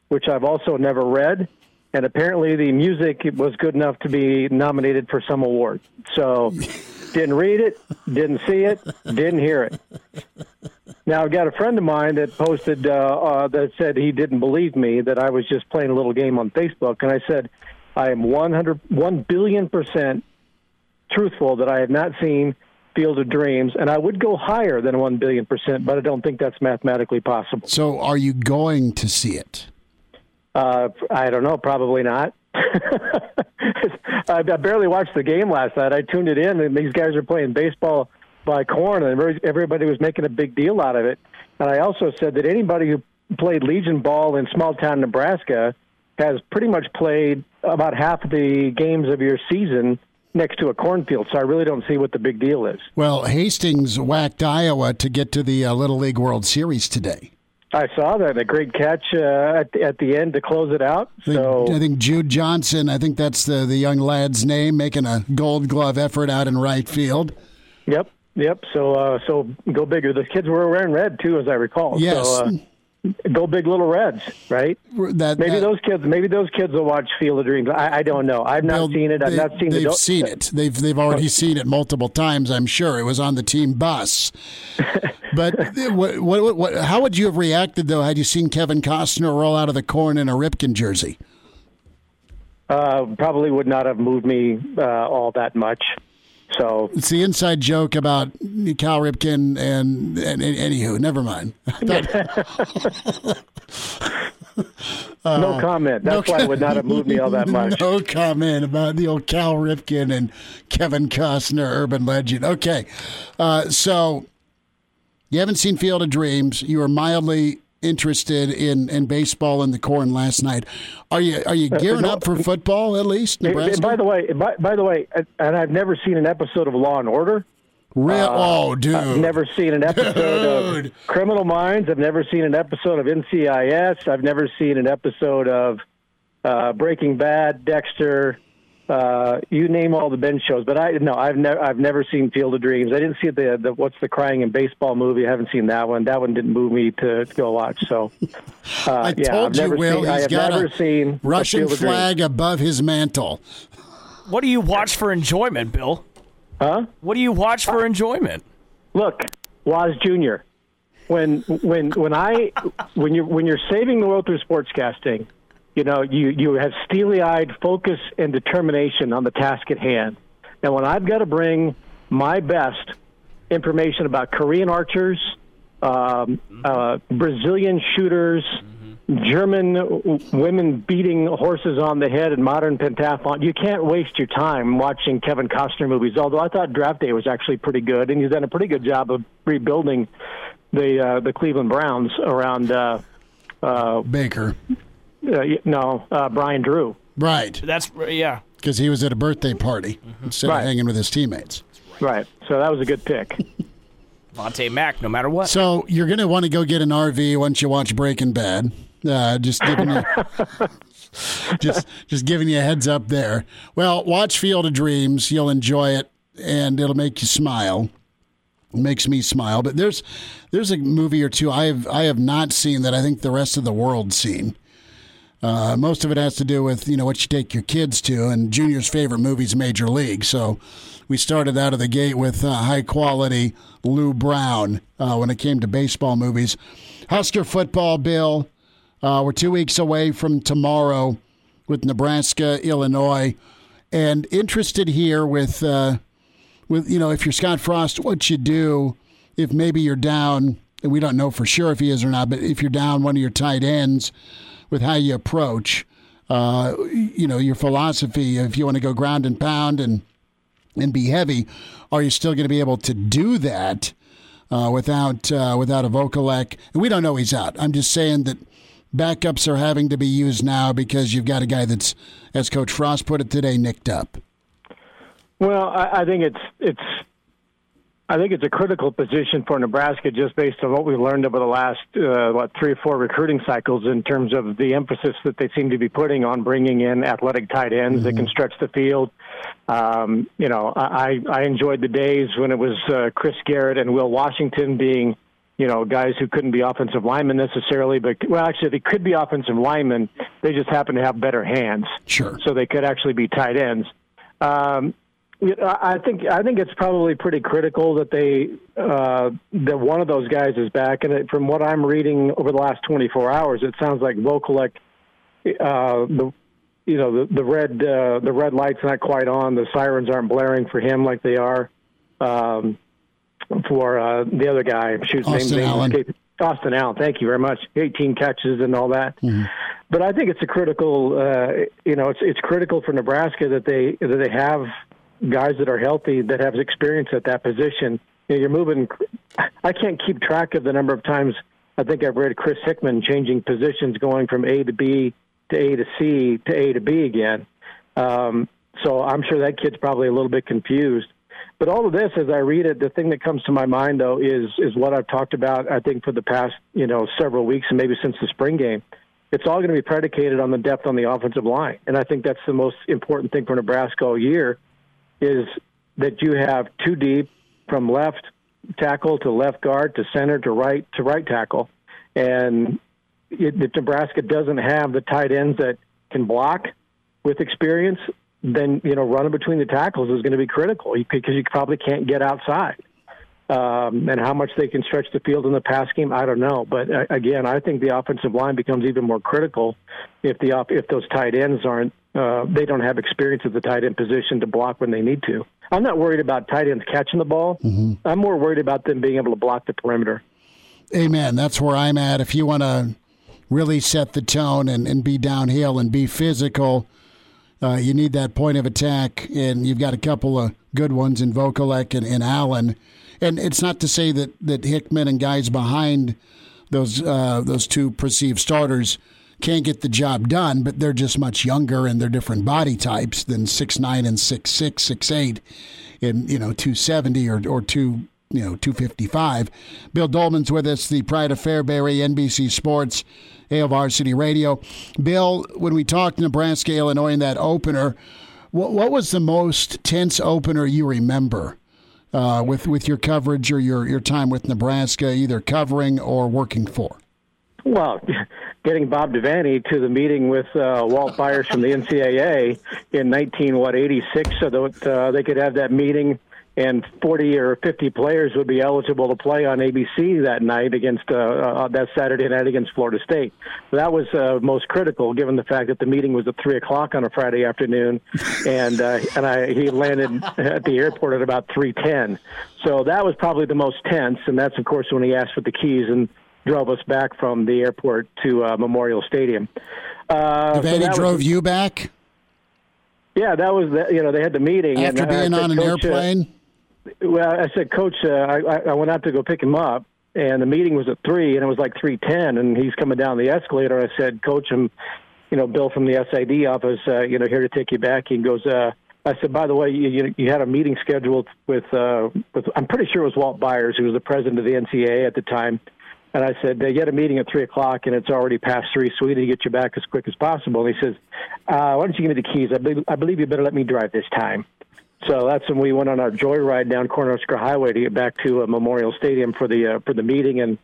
which I've also never read, and apparently the music was good enough to be nominated for some award. So, didn't read it, didn't see it, didn't hear it. Now I've got a friend of mine that posted uh, uh, that said he didn't believe me that I was just playing a little game on Facebook, and I said I am 100, 1 billion percent truthful that I have not seen Field of Dreams, and I would go higher than 1 billion percent, but I don't think that's mathematically possible. So, are you going to see it? Uh, I don't know, probably not. I barely watched the game last night. I tuned it in, and these guys are playing baseball by corn, and everybody was making a big deal out of it. And I also said that anybody who played Legion ball in small town Nebraska has pretty much played about half the games of your season next to a cornfield. So I really don't see what the big deal is. Well, Hastings whacked Iowa to get to the uh, Little League World Series today. I saw that a great catch uh, at, at the end to close it out. I think, So I think Jude Johnson. I think that's the the young lad's name, making a Gold Glove effort out in right field. yep, yep. So uh, so go bigger. The kids were wearing red too, as I recall. Yes. So, uh, go big little reds, right? That Maybe that- those kids. Maybe those kids will watch Field of Dreams. I, I don't know. I've not seen it. I've they- not seen They've the. seen it. They've they've already seen it multiple times. I'm sure it was on the team bus. But what, what, what, how would you have reacted though had you seen Kevin Costner roll out of the corn in a Ripken jersey? Uh, probably would not have moved me uh, all that much. So It's the inside joke about Cal Ripken and, and, and anywho. Never mind. no comment. That's why it would not have moved me all that much. No comment about the old Cal Ripken and Kevin Costner, urban legend. Okay, uh, so you haven't seen Field of Dreams. You were mildly interested in, in baseball in the corn last night. Are you are you gearing no. up for football at least, Nebraska? by the way, by, by the way, and I've never seen an episode of Law and Order. Real, oh, dude. I've never seen an episode Dude. of Criminal Minds. I've never seen an episode of NCIS. I've never seen an episode of uh, Breaking Bad, Dexter. Uh, you name all the bench shows, but I no, I've never I've never seen Field of Dreams. I didn't see the, the what's the crying in baseball movie. I haven't seen that one. That one didn't move me to, to go watch. So uh, I yeah, told I've you, never Will. seen, I he's have got never a seen Russian Field flag above his mantle. What do you watch for enjoyment, Bill? Huh? What do you watch for enjoyment? Look, Waz Jr. When when when I when you when you're saving the world through sportscasting, you know you you have steely-eyed focus and determination on the task at hand. And when I've got to bring my best information about Korean archers, um, uh, Brazilian shooters, German w- women beating horses on the head in modern pentathlon. You can't waste your time watching Kevin Costner movies. Although I thought Draft Day was actually pretty good, and he's done a pretty good job of rebuilding the uh, the Cleveland Browns around. Uh, uh, Baker. Uh, no, uh, Brian Drew. Right. That's yeah. Because he was at a birthday party instead Right. of hanging with his teammates. Right. So that was a good pick. Vontae Mack, no matter what. So you're going to want to go get an RV once you watch Breaking Bad. Uh, just giving you, just just giving you a heads up there. Well, watch Field of Dreams. You'll enjoy it, and it'll make you smile. It makes me smile. But there's there's a movie or two I have I have not seen that I think the rest of the world's seen. Uh, most of it has to do with you know what you take your kids to, and Junior's favorite movie is Major League. So we started out of the gate with uh, high quality Lou Brown uh, when it came to baseball movies. Husker football, Bill. Uh, we're two weeks away from tomorrow with Nebraska, Illinois, and interested here with uh, with you know if you're Scott Frost, what you do if maybe you're down, we don't know for sure if he is or not, but if you're down one of your tight ends with how you approach, uh, you know, your philosophy. If you want to go ground and pound and and be heavy, are you still going to be able to do that uh, without uh, without a Vokolek? And we don't know he's out. I'm just saying that backups are having to be used now because you've got a guy that's, as Coach Frost put it today, nicked up. Well, I, I think it's it's I think it's a critical position for Nebraska just based on what we've learned over the last, uh, what, three or four recruiting cycles in terms of the emphasis that they seem to be putting on bringing in athletic tight ends mm-hmm. that can stretch the field. Um, you know, I, I enjoyed the days when it was uh, Chris Garrett and Will Washington being, you know, guys who couldn't be offensive linemen necessarily, but, well, actually, they could be offensive linemen. They just happen to have better hands. Sure. So they could actually be tight ends. Um, I think I think it's probably pretty critical that they uh, that one of those guys is back. And it, from what I'm reading over the last 24 hours, it sounds like Vokolek, uh, the you know the the red uh, the red light's not quite on. The sirens aren't blaring for him like they are um, for uh, the other guy. Shoots Austin name, Allen. Escape. Austin Allen. Thank you very much. 18 catches and all that. Mm-hmm. But I think it's a critical. Uh, you know, it's it's critical for Nebraska that they that they have guys that are healthy that have experience at that position. You know, you're moving. I can't keep track of the number of times I think I've read Chris Hickman changing positions, going from A to B to A to C to A to B again. Um, so I'm sure that kid's probably a little bit confused. But all of this, as I read it, the thing that comes to my mind though is is what I've talked about. I think for the past you know several weeks and maybe since the spring game, it's all going to be predicated on the depth on the offensive line, and I think that's the most important thing for Nebraska all year is that you have two deep from left tackle to left guard to center to right to right tackle, and if Nebraska doesn't have the tight ends that can block with experience, then you know running between the tackles is going to be critical because you probably can't get outside. Um, and how much they can stretch the field in the pass game, I don't know. But uh, again, I think the offensive line becomes even more critical if the if those tight ends aren't uh, they don't have experience at the tight end position to block when they need to. I'm not worried about tight ends catching the ball. Mm-hmm. I'm more worried about them being able to block the perimeter. Amen. That's where I'm at. If you want to really set the tone and, and be downhill and be physical, uh, you need that point of attack, and you've got a couple of good ones in Vokolek and, and Allen. And it's not to say that, that Hickman and guys behind those uh, those two perceived starters can't get the job done, but they're just much younger and they're different body types than six nine and six six six eight, in you know two seventy or or two you know 255. Bill Doleman's with us, the Pride of Fairbury, NBC Sports, Hail Varsity Radio. Bill, when we talked Nebraska Illinois in that opener, what, what was the most tense opener you remember? uh, with with your coverage or your your time with Nebraska, either covering or working for? Well, getting Bob Devaney to the meeting with uh, Walt Byers from the NCAA in 19 what 86, so that uh, they could have that meeting and 40 or 50 players would be eligible to play on ABC that night against uh, uh, that Saturday night against Florida State. That was uh, most critical, given the fact that the meeting was at three o'clock on a Friday afternoon, and uh, and I he landed at the airport at about 3:10. So that was probably the most tense, and that's of course when he asked for the keys and drove us back from the airport to uh, Memorial Stadium. Uh, so drove was, you back. Yeah, that was the, you know they had the meeting after and, being on an airplane well, I said, Coach, uh, I, I went out to go pick him up, and the meeting was at three, and it was like three ten, and he's coming down the escalator. I said, Coach, I'm, you know, Bill from the SID office, uh, you know, here to take you back. He goes, uh, I said, by the way, you, you, you had a meeting scheduled with, uh, with, I'm pretty sure it was Walt Byers, who was the president of the NCAA at the time. And I said, they had a meeting at 3 o'clock and it's already past 3, so we need to get you back as quick as possible. And he says, uh, why don't you give me the keys? I believe, I believe you better let me drive this time. So that's when we went on our joyride down Cornhusker Highway to get back to uh, Memorial Stadium for the uh, for the meeting, and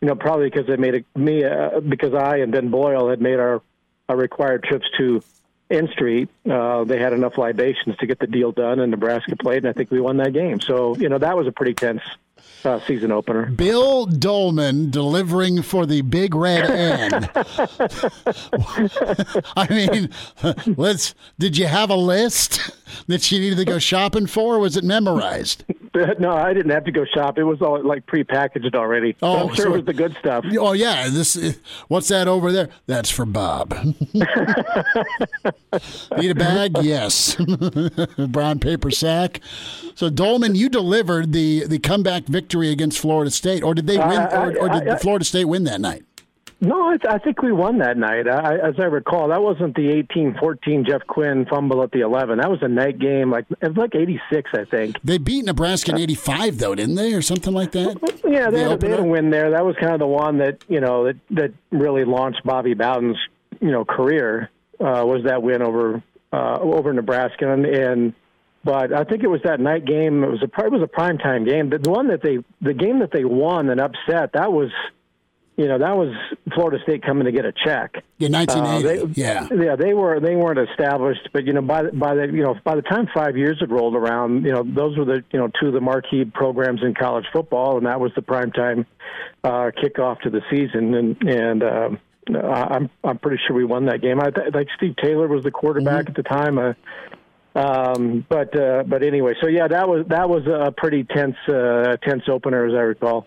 you know probably because they made it me uh, because I and Ben Boyle had made our our required trips to N Street, uh, they had enough libations to get the deal done, and Nebraska played, and I think we won that game. So you know that was a pretty tense uh, season opener. Bill Doleman delivering for the Big Red N. I mean, let's. Did you have a list that you needed to go shopping for? was it memorized? no, I didn't have to go shop. It was all like prepackaged already. Oh, I'm sure so, it was the good stuff. Oh yeah, this. What's that over there? That's for Bob. Need a bag? Yes. Brown paper sack. So Doleman, you delivered the the comeback victory against Florida State, or did they win? Uh, or, or, did I, I, Florida State win that night? No, I, I think we won that night. I, as I recall, that wasn't the 18-14 Jeff Quinn fumble at the 11. That was a night game, like it was like 86, I think. They beat Nebraska in '85, though, didn't they, or something like that? Yeah, they, The had, a- they had a win there. That was kind of the one that you know that that really launched Bobby Bowden's you know career. Uh, was that win over uh, over Nebraska and, and but I think it was that night game. It was a it was a primetime game. The, the one that they the game that they won and upset that was you know that was Florida State coming to get a check. Yeah, 1980. Uh, they- yeah. yeah, they were they weren't established, but you know by the, by the you know by the time five years had rolled around, you know those were the you know two of the marquee programs in college football, and that was the primetime uh, kickoff to the season, and and I- I'm I'm pretty sure we won that game. I like Steve Taylor was the quarterback at the time. Uh, um, but uh, but anyway, so yeah, that was that was a pretty tense uh, tense opener as I recall.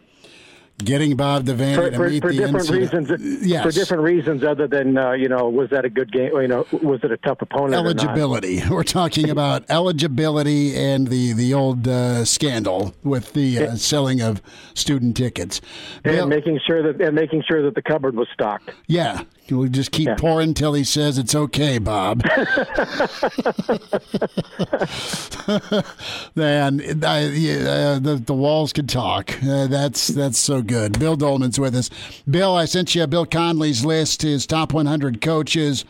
Getting Bob Devaney For, to for, meet for the different NCAA reasons, Yes. for different reasons other than uh, you know, was that a good game? You know, was it a tough opponent? eligibility. We're talking about eligibility and the the old uh, scandal with the uh, selling of student tickets. and Bill- making sure that and making sure that the cupboard was stocked. yeah, we just keep Yeah. pouring until he says it's okay, Bob. Man, I, yeah, uh, the the walls can talk. Uh, that's that's so good. Bill Doleman's with us. Bill, I sent you Bill Connelly's list, his top 100 coaches.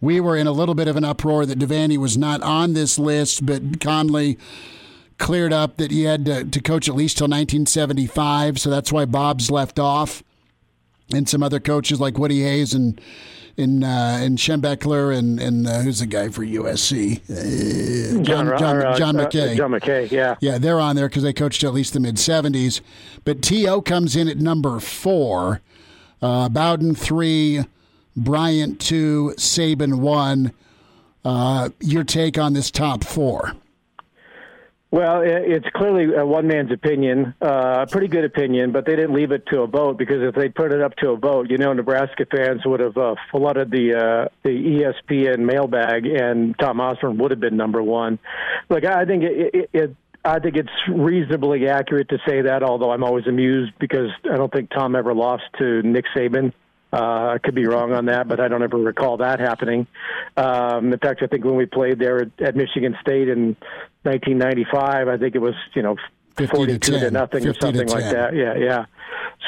We were in a little bit of an uproar that Devaney was not on this list, but Connelly cleared up that he had to, to coach at least till 1975, so that's why Bob's left off and some other coaches like Woody Hayes and and uh, and Schembechler and and uh, who's the guy for USC? Uh, John John, or, uh, John uh, McKay. John McKay, yeah. Yeah, they're on there because they coached at least the mid 70s. But T.O. comes in at number four, uh, Bowden three, Bryant two, Saban one. Uh, your take on this top four? Well, it's clearly one man's opinion, uh, a pretty good opinion, but they didn't leave it to a vote because if they put it up to a vote, you know, Nebraska fans would have uh, flooded the uh, the ESPN mailbag, and Tom Osborne would have been number one. Look, I think it. it, it I think it's reasonably accurate to say that, although I'm always amused because I don't think Tom ever lost to Nick Saban. Uh, I could be wrong on that, but I don't ever recall that happening. Um, in fact, I think when we played there at, at Michigan State in 1995, I think it was you know 50 to 42 to, nothing or 50 to something like that. Yeah, yeah.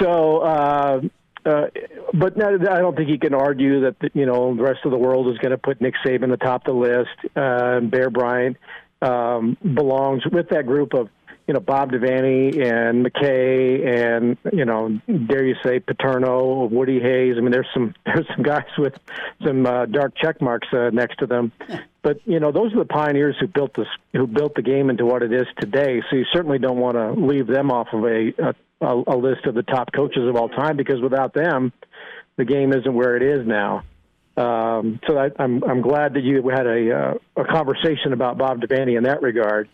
So, uh, uh, but no, I don't think you can argue that you know the rest of the world is going to put Nick Saban atop the top of the list. Uh, Bear Bryant um, belongs with that group of you know Bob Devaney and McKay and you know dare you say Paterno, Woody Hayes. I mean, there's some there's some guys with some uh, dark check marks uh, next to them. But you know, those are the pioneers who built this, who built the game into what it is today. So you certainly don't want to leave them off of a, a a list of the top coaches of all time because without them, the game isn't where it is now. Um, so I, I'm I'm glad that you had a uh, a conversation about Bob Devaney in that regard.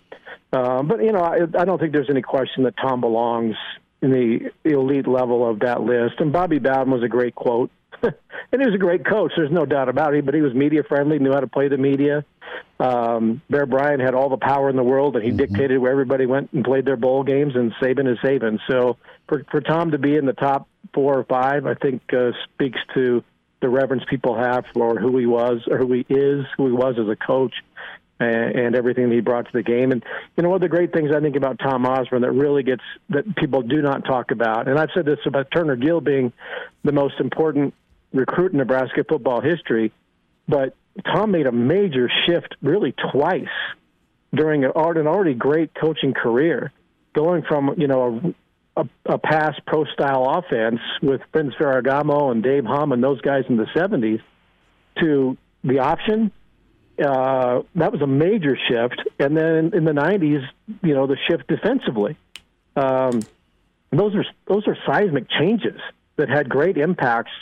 Um, but you know, I, I don't think there's any question that Tom belongs in the elite level of that list. And Bobby Bowden was a great quote, and he was a great coach. There's no doubt about it. But he was media friendly, knew how to play the media. Um, Bear Bryant had all the power in the world, and he dictated where everybody went and played their bowl games. And Saban is Saban. So for for Tom to be in the top four or five, I think uh, speaks to the reverence people have for who he was or who he is, who he was as a coach, and, and everything that he brought to the game. And you know, one of the great things I think about Tom Osborne that really gets that people do not talk about, and I've said this about Turner Gill being the most important recruit in Nebraska football history, but Tom made a major shift really twice during an already great coaching career, going from you know a, a, pass pro style offense with Vince Ferragamo and Dave Humm and those guys in the '70s to the option. Uh, that was a major shift, and then in the '90s, you know, the shift defensively. Um, those are those are seismic changes that had great impacts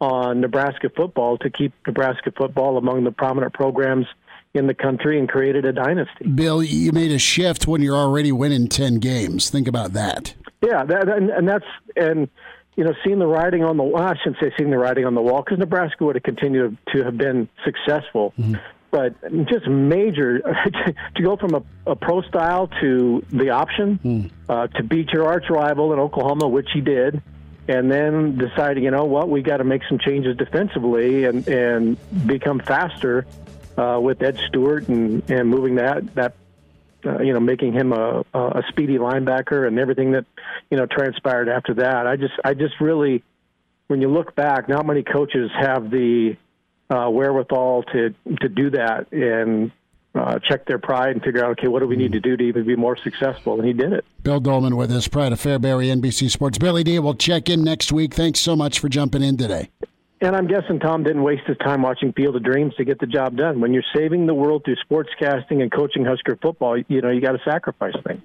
on Nebraska football to keep Nebraska football among the prominent programs in the country and created a dynasty. Bill, you made a shift when you're already winning 10 games. Think about that. Yeah, that, and, and that's and you know seeing the writing on the well, I shouldn't say seeing the writing on the wall because Nebraska would have continued to have been successful, but just major to go from a, a pro style to the option uh, to beat your arch rival in Oklahoma, which he did, and then deciding, you know what, we got to make some changes defensively and and become faster uh, with Ed Stewart and and moving that that uh, you know making him a a speedy linebacker and everything that you know transpired after that. I just I just really when you look back, not many coaches have the uh, wherewithal to to do that and uh, check their pride and figure out, okay, what do we need to do to even be more successful? And he did it. Bill Doleman with us, Pride of Fairbury, NBC Sports. Billy D, we'll check in next week. Thanks so much for jumping in today. And I'm guessing Tom didn't waste his time watching Field of Dreams to get the job done. When you're saving the world through sportscasting and coaching Husker football, you know you got to sacrifice things.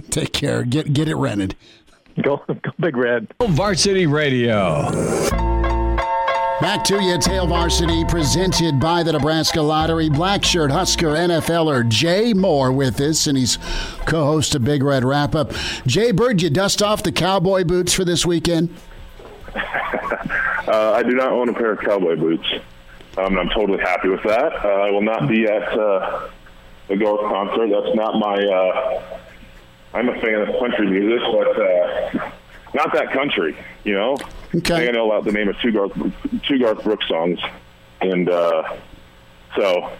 Take care. Get get it rented. Go, go Big Red. Varsity Radio. Back to you, Hail Varsity, presented by the Nebraska Lottery. Black shirt Husker NFLer Jay Moore with us, and he's co host of Big Red Wrap Up. Jay Bird, you dust off the cowboy boots for this weekend? uh, I do not own a pair of cowboy boots. Um, I'm totally happy with that. Uh, I will not be at uh, the Garth concert. That's not my. Uh, I'm a fan of country music, but uh, not that country, you know. Okay. I think I know about the name of two Garth two Garth Brooks songs, and uh, so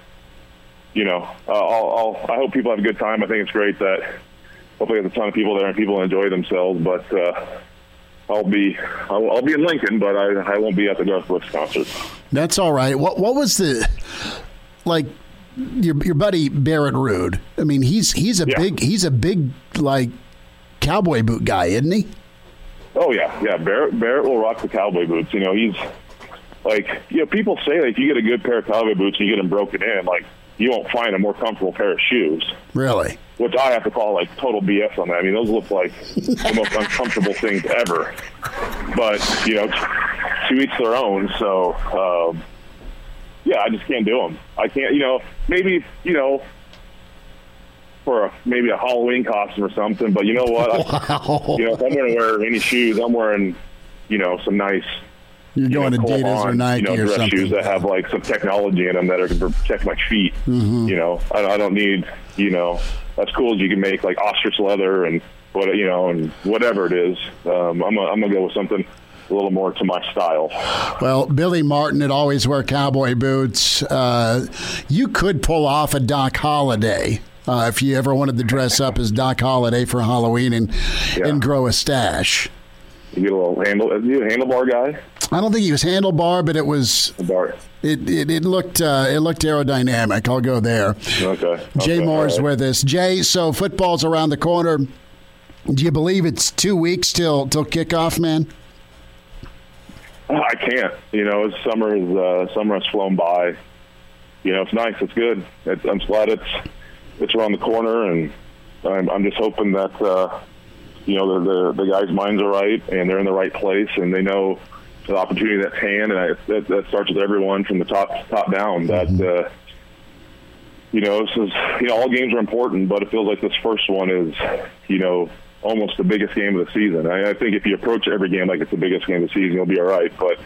you know, uh, I'll, I'll I hope people have a good time. I think it's great that hopefully there's a ton of people there and people enjoy themselves. But uh, I'll be I'll, I'll be in Lincoln, but I I won't be at the Garth Brooks concert. That's all right. What what was the like? Your your buddy Barrett Ruud. I mean, he's he's a Yeah. big he's a big like cowboy boot guy, isn't he? Oh yeah, yeah. Barrett Barrett will rock the cowboy boots. You know, he's like you know people say if you get a good pair of cowboy boots and you get them broken in, like you won't find a more comfortable pair of shoes. Really? Which I have to call like total BS on that. I mean, those look like the most uncomfortable things ever. But you know, to each their own. So um, yeah, I just can't do them. I can't. You know, maybe you know. For a, maybe a Halloween costume or something, but you know what? I, Wow. you know, if I'm going to wear any shoes, I'm wearing, you know, some nice You're you going know, Adidas or Cole-Haan, Nike you know, or something. shoes that have like some technology in them that are going to protect my feet. Mm-hmm. You know, I, I don't need, you know, as cool as you can make like ostrich leather and what you know and whatever it is. Um, I'm gonna, I'm gonna go with something a little more to my style. Well, Billy Martin would always wear cowboy boots. Uh, you could pull off a Doc Holliday. uh, if you ever wanted to dress up as Doc Holliday for Halloween and Yeah. and grow a stash. You get a little handle. Is you a handlebar guy? I don't think he was handlebar, but it was Bar. it it, it looked uh, it looked aerodynamic. I'll go there. Okay. Jay okay, Moore's right. with us. Jay, so football's around the corner. Do you believe it's two weeks till till kickoff, man? I can't. You know, it's summer is uh, summer has flown by. You know, it's nice. It's good. It's, I'm glad it's it's around the corner, and I'm, I'm just hoping that uh, you know the, the the guys' minds are right and they're in the right place and they know the opportunity that's hand, and I, that, that starts with everyone from the top top down. That uh, you know, this is you know all games are important, but it feels like this first one is you know almost the biggest game of the season. I, I think if you approach every game like it's the biggest game of the season, you'll be all right. But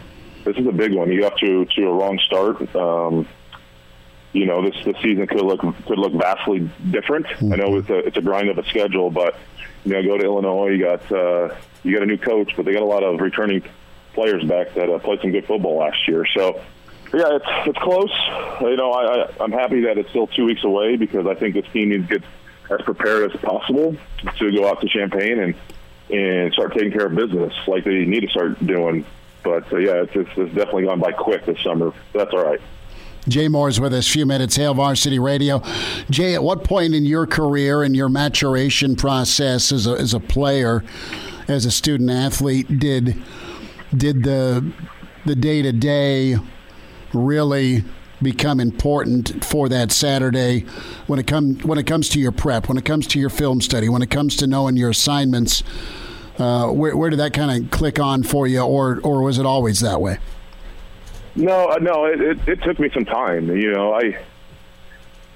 this is a big one. You got to to a wrong start. Um, you know, this this season could look could look vastly different. I know it's a it's a grind of a schedule, but you know, go to Illinois. You got uh, you got a new coach, but they got a lot of returning players back that uh, played some good football last year. So. Yeah, it's it's close. You know, I, I I'm happy that it's still two weeks away because I think this team needs to get as prepared as possible to go out to Champaign and and start taking care of business like they need to start doing. But uh, yeah, it's, it's, it's definitely gone by quick this summer. That's all right. Jay Moore's with us, few minutes, Hail Varsity Radio. Jay, at what point in your career and your maturation process as a, as a player, as a student athlete, did did the the day to day really become important for that Saturday when it come when it comes to your prep, when it comes to your film study, when it comes to knowing your assignments? Uh, where, where did that kind of click on for you, or or was it always that way? No, uh, no, it, it, it took me some time. You know, I,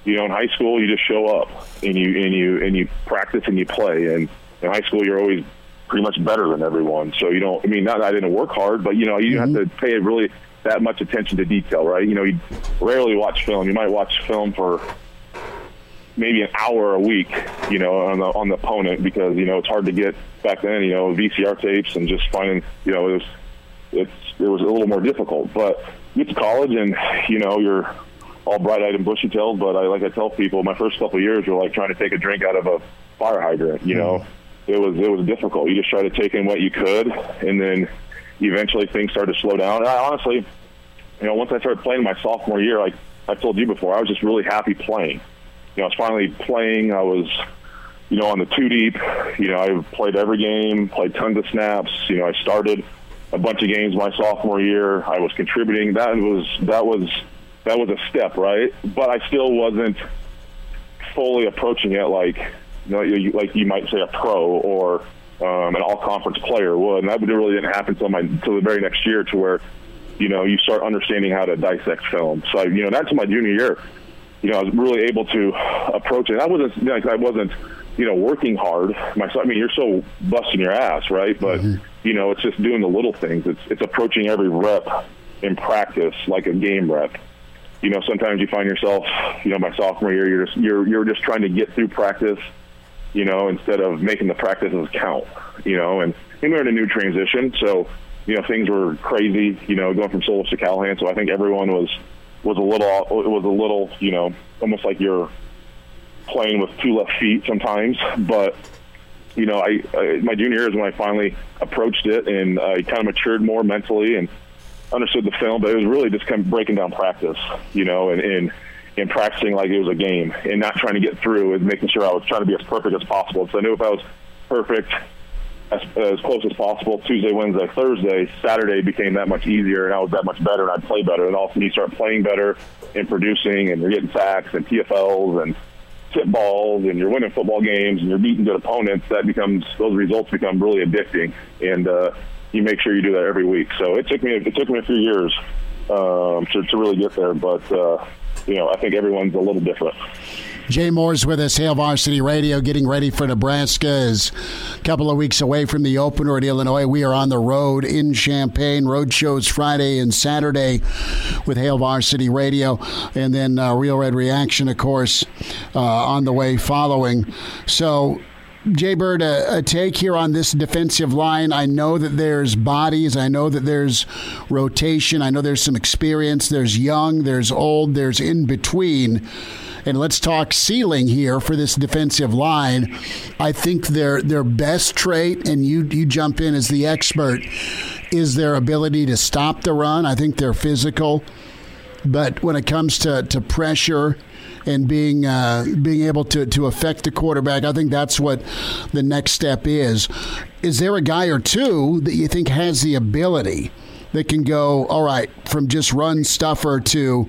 you know, in high school you just show up and you and you and you practice and you play. And in high school you're always pretty much better than everyone. So you don't. I mean, not that I didn't work hard, but you know, you have to pay really that much attention to detail, right? You know, you rarely watch film. You might watch film for. maybe an hour a week, you know, on the on the opponent because you know it's hard to get back then, you know, VCR tapes and just finding, you know, it was it's it was a little more difficult. But you get to college and you know you're all bright-eyed and bushy-tailed. But I like I tell people, my first couple of years were like trying to take a drink out of a fire hydrant. You know, hmm. it was it was difficult. You just try to take in what you could, and then eventually things started to slow down. And I honestly, you know, once I started playing my sophomore year, like I told you before, I was just really happy playing. You know, I was finally playing. I was, you know, on the two deep. You know, I played every game, played tons of snaps. You know, I started a bunch of games my sophomore year. I was contributing. That was that was that was a step, right? But I still wasn't fully approaching it like you know, you, like you might say a pro or um, an all-conference player would. And that really didn't happen until my until the very next year, to where you know you start understanding how to dissect film. So you know that's my junior year. You know, I was really able to approach it. I wasn't like I wasn't you know working hard myself. I mean, you're so busting your ass, right? But mm-hmm. You know, it's just doing the little things. It's it's approaching every rep in practice like a game rep you know, sometimes you find yourself, you know, my sophomore year, you're just you're you're just trying to get through practice you know, instead of making the practices count, you know, and, we're in a new transition. So, you know, things were crazy, you know, going from Solich to Callahan. So I think everyone was, was a little, it was a little, you know, almost like you're playing with two left feet sometimes. But, you know, I, I my junior year is when I finally approached it and uh, I kind of matured more mentally and understood the film, but it was really just kind of breaking down practice, you know, and, and and practicing like it was a game and not trying to get through and making sure I was trying to be as perfect as possible. So I knew if I was perfect, as, as close as possible, Tuesday, Wednesday, Thursday, Saturday became that much easier and I was that much better and I'd play better. And all of a sudden you start playing better and producing and you're getting sacks and TFLs and balls and you're winning football games and you're beating good opponents. That becomes, those results become really addicting. And, uh, you make sure you do that every week. So it took me, it took me a few years, um, to, to really get there. But, uh, you know, I think everyone's a little different. Jay Moore's with us, Hail Varsity Radio, getting ready for Nebraska. Is a couple of weeks away from the opener at Illinois. We are on the road in Champaign. Road shows Friday and Saturday with Hail Varsity Radio, and then uh, Real Red Reaction, of course, uh, on the way following. So Jay Bird, a, a, take here on this defensive line. I know that there's bodies. I know that there's rotation. I know there's some experience. There's young, there's old, there's in between. And let's talk ceiling here for this defensive line. I think their their best trait, and you you jump in as the expert, is their ability to stop the run. I think they're physical, but when it comes to, to pressure and being uh, being able to to affect the quarterback. I think that's what the next step is. Is there a guy or two that you think has the ability that can go all right from just run stuffer to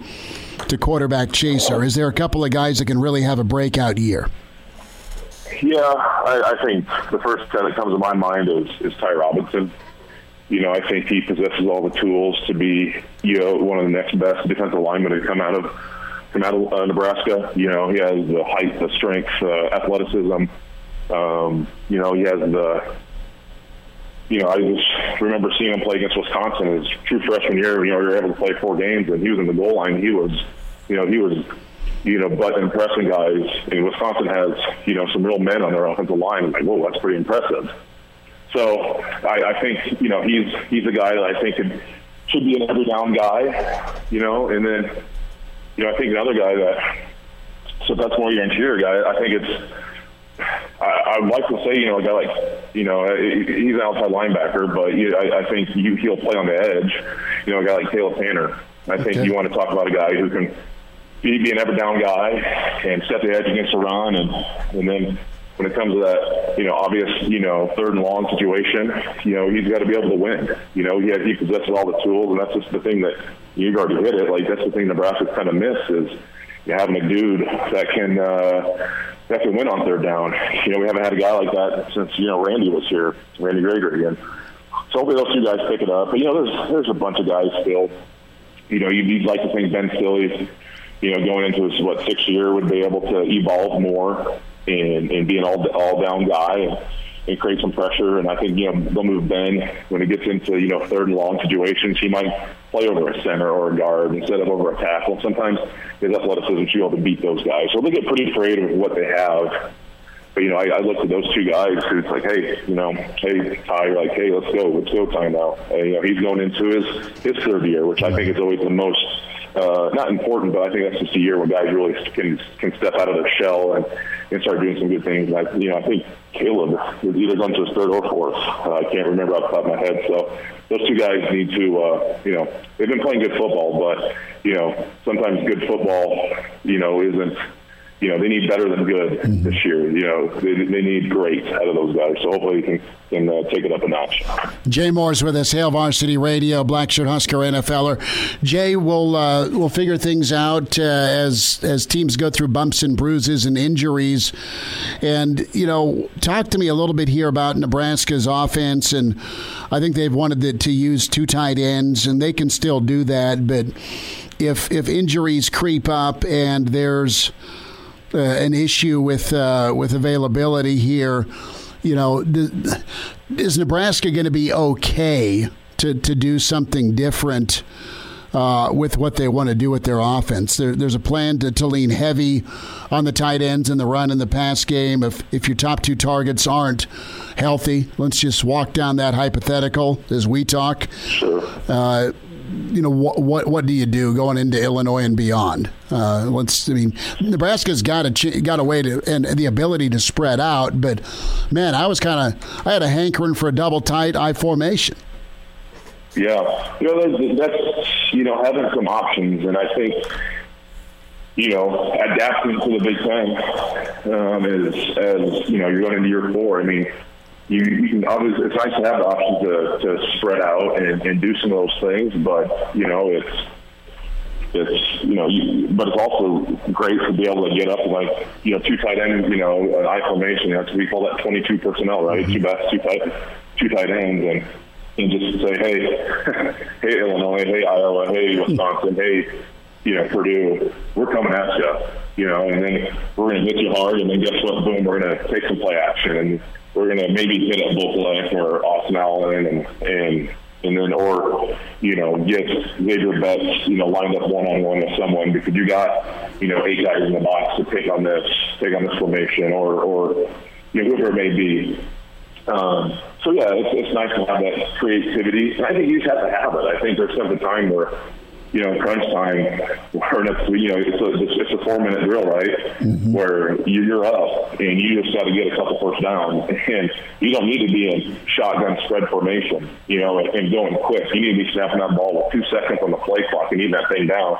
to quarterback chaser? Is there a couple of guys that can really have a breakout year? Yeah, I, I think the first guy that comes to my mind is is Ty Robinson. You know, I think he possesses all the tools to be, you know, one of the next best defensive linemen to come out of come out of uh, Nebraska. You know, he has the height, the strength, uh, athleticism. Um, you know, he has the. You know, I just remember seeing him play against Wisconsin his true freshman year. You know, we were able to play four games, and he was in the goal line. He was, you know, he was, you know, but impressing guys. And Wisconsin has, you know, some real men on their offensive line. Like, whoa, that's pretty impressive. So I, I think, you know, he's he's a guy that I think could, should be an every down guy. You know, and then you know, I think another guy that, so that's more your interior guy. I think it's, I, I'd like to say, you know, a guy like, you know, he's an outside linebacker, but you, I, I think you, he'll play on the edge. You know, a guy like Caleb Tannor. I think okay. you want to talk about a guy who can be, be an ever down guy and set the edge against the run, and and then when it comes to that, you know, obvious, you know, third and long situation, you know, he's got to be able to win. You know, he has, he possesses all the tools, and that's just the thing that you've already hit it. Like that's the thing Nebraska's kind of missed is you having a dude that can uh, that can win on third down. You know, we haven't had a guy like that since you know Randy was here, Randy Gregory, and so hopefully those two guys pick it up. But you know, there's there's a bunch of guys still. You know, you'd, like to think Ben Stille, you know, going into his what sixth year would be able to evolve more and, and be an all all down guy. And, and create some pressure. And I think you know they'll move Ben when it gets into you know third and long situations. He might play over a center or a guard instead of over a tackle. Sometimes his athleticism should be able to beat those guys. So they get pretty creative with what they have. But you know, I, I look at those two guys it's like, hey, you know, hey Ty, like, hey, let's go, let's go, Ty now. And, you know, he's going into his his third year, which I think is always the most uh, not important, but I think that's just a year where guys really can can step out of their shell and, and start doing some good things. And I, you know, I think Caleb is either going to his third or fourth. Uh, I can't remember off the top of my head. So those two guys need to, uh, you know, they've been playing good football, but you know, sometimes good football, you know, isn't you know, they need better than good mm-hmm. this year. You know, they, they need great out of those guys. So hopefully they can, can uh, take it up a notch. Jay Moore's with us, Hail Varsity Radio, Blackshirt Husker NFLer. Jay, we'll uh, we'll figure things out uh, as as teams go through bumps and bruises and injuries. And you know, talk to me a little bit here about Nebraska's offense. And I think they've wanted to, to use two tight ends, and they can still do that, but. If, if injuries creep up and there's uh, an issue with uh, with availability here. You know, is Nebraska going to be okay to to do something different? Uh, with what they want to do with their offense. There, there's a plan to, to lean heavy on the tight ends in the run and the pass game. If if your top two targets aren't healthy, let's just walk down that hypothetical as we talk. Sure. Uh, you know what what what do you do going into Illinois and beyond? Uh, let's I mean Nebraska's got a got a way to and the ability to spread out, but man, I was kind of I had a hankering for a double tight I formation. Yeah, you know that's, that's you know having some options, and I think you know adapting to the Big Ten um, is as you know you're going into year four. I mean you, you can obviously it's nice to have the option to, to spread out and, and do some of those things, but you know it's it's you know you, but it's also great to be able to get up like you know two tight ends you know an I formation that's we call that 22 personnel right? Mm-hmm. Two best two tight two tight ends and and just say hey hey Illinois hey Iowa hey mm-hmm. Wisconsin hey you know Purdue we're coming at you you know and then we're going to hit you hard and then guess what? Boom we're going to take some play action and we're to maybe hit a Vokolek or Austin Allen and and and then or you know get Zavier Betts you know lined up one on one with someone because you got you know eight guys in the box to take on this take on this formation or or you know whoever it may be. Um, so yeah, it's, it's nice to have that creativity, and I think you just have to have it. I think there's some time where you know, crunch time, where it's, you know, it's a, it's a four minute drill, right? Mm-hmm. Where you're up and you just got to get a couple first downs. And you don't need to be in shotgun spread formation, you know, and, and going quick. You need to be snapping that ball with two seconds on the play clock and getting that thing down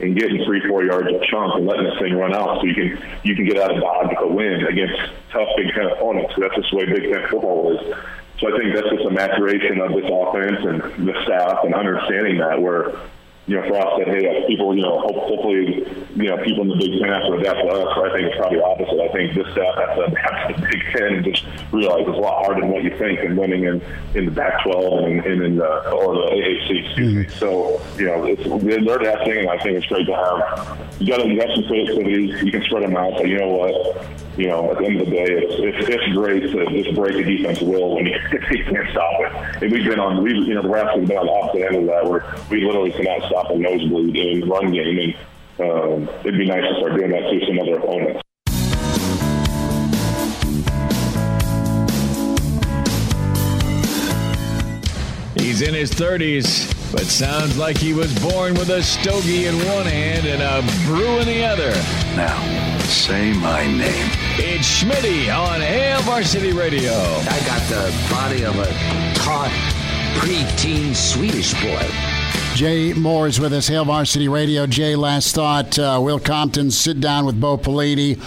and getting three, four yards a chunk and letting this thing run out so you can you can get out of dodge with a win against tough Big Ten opponents. That's just the way Big Ten football is. So I think that's just a maturation of this offense and the staff and understanding that where you know, for us that hey, people, you know, hopefully, you know, people in the Big Ten have to adapt to us. I think it's probably opposite. I think this staff has to adapt to the Big Ten and just realize it's a lot harder than what you think and winning in in the Pac-12 and, and in the or the AAC. Excuse me. Mm-hmm. So you know, it's, they're adapting, and I think it's great to have. You got to have some creativity. You can spread them out, but you know what? You know, at the end of the day, it's, it's, it's great to just break a defense will when you, you can't stop it. And we've been on, we you know, the Raps have been on the opposite end of that where we literally cannot stop a nosebleed in the run game. And um, it'd be nice to start doing that to some other opponents. He's in his 30s, but sounds like he was born with a stogie in one hand and a brew in the other. Now, say my name. It's Schmitty on Hail Varsity Radio. I got the body of a taut, preteen Swedish boy. Jay Moore is with us, Hail Varsity Radio. Jay, last thought. Uh, Will Compton sit down with Bo Pelini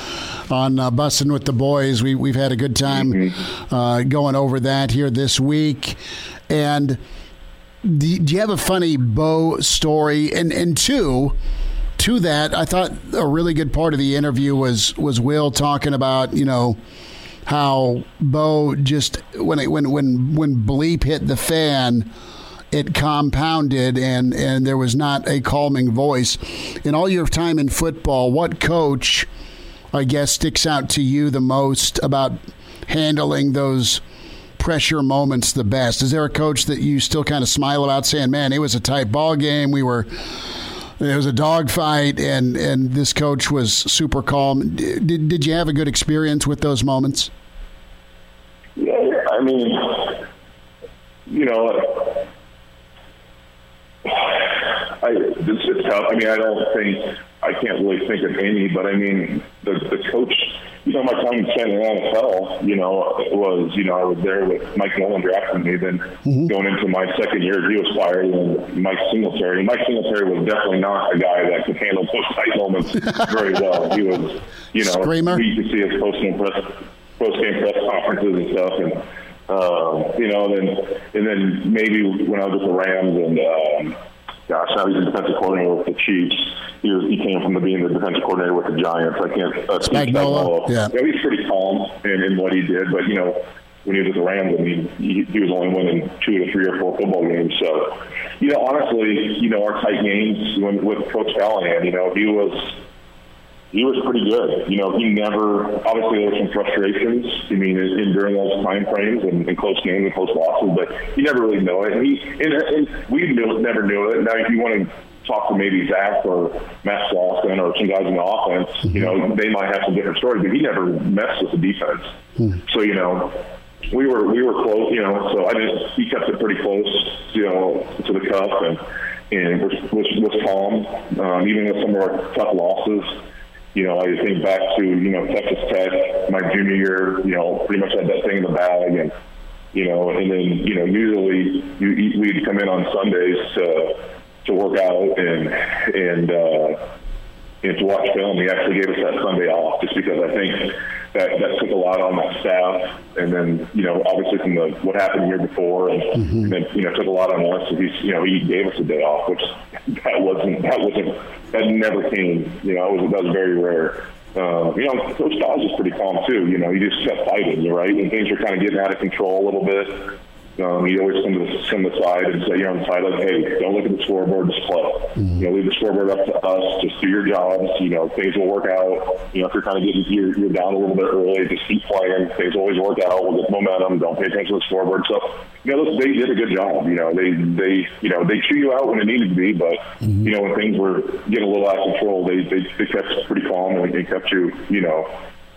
on uh, Bussing with the Boys. We, we've had a good time mm-hmm. uh, going over that here this week. And do, do you have a funny Bo story? And, and two, to that, I thought a really good part of the interview was was Will talking about you know how Bo just when it, when when when bleep hit the fan, it compounded and and there was not a calming voice. In all your time in football, what coach, I guess, sticks out to you the most about handling those pressure moments the best? Is there a coach that you still kind of smile about saying, man, it was a tight ball game. We were. It was a dogfight, and, and this coach was super calm. Did, did you have a good experience with those moments? Yeah, I mean, you know, I, this is tough. I mean, I don't think I can't really think of any, but I mean, the the coach. You know, my time spent in the NFL, you know, was you know I was there with Mike Nolan drafting me. Then mm-hmm. going into my second year, he was fired, and Mike Singletary. Mike Singletary was definitely not a guy that could handle post fight moments very well. He was, you know, Screamer. you could see his post game press post game press conferences and stuff, and um, you know, then and then maybe when I was with the Rams and. Um, gosh, now he's a defensive coordinator with the Chiefs. He was he came from the, being the defensive coordinator with the Giants. I can't. Uh, Spagnuolo. Yeah. Know, he's pretty calm in, in what he did, but you know, when he was with the Rams, I mean, he, he was only winning two or three or four football games. So, you know, honestly, you know, our tight games when, with Coach Callahan, you know, he was he was pretty good. You know, he never. Obviously, there were some frustrations. I mean, in, in during those time frames and, and close games and close losses, but he never really knew it. And he and, and we knew, never knew it. Now, if you want to talk to maybe Zac or Matt Slauson or some guys in the offense, you know, they might have some different stories. But he never messed with the defense. Hmm. So you know, we were we were close. You know, so I didn't. He kept it pretty close. You know, to the cup and and was was, was calm, um, even with some of our tough losses you know, I think back to, you know, Texas Tech, my junior year, you know, pretty much had that thing in the bag. And, you know, and then, you know, usually you, we'd come in on Sundays to, to work out and, and, uh, and to watch film. He actually gave us that Sunday off just because I think that, that took a lot on that staff. And then, you know, obviously from the, what happened year before and, mm-hmm. and then, you know, took a lot on us. And he's, you know, he gave us a day off, which that wasn't, that wasn't, that never came. You know, it was, that was very rare. Uh, you know, Coach Dodge is pretty calm too. You know, he just kept fighting, right? And things were kind of getting out of control a little bit. Um, he always come to the, come to the side and say, you're on the side, like, hey, don't look at the scoreboard, just play. Mm-hmm. You know, leave the scoreboard up to us. Just do your jobs. You know, things will work out. You know, if you're kind of getting you're, you're down a little bit early, just keep playing. Things always work out. We'll get momentum. Don't pay attention to the scoreboard. So, you know, they did a good job. You know, they they you know they chew you out when it needed to be, but mm-hmm. you know when things were getting a little out of control, they they, they kept pretty calm and they kept you you know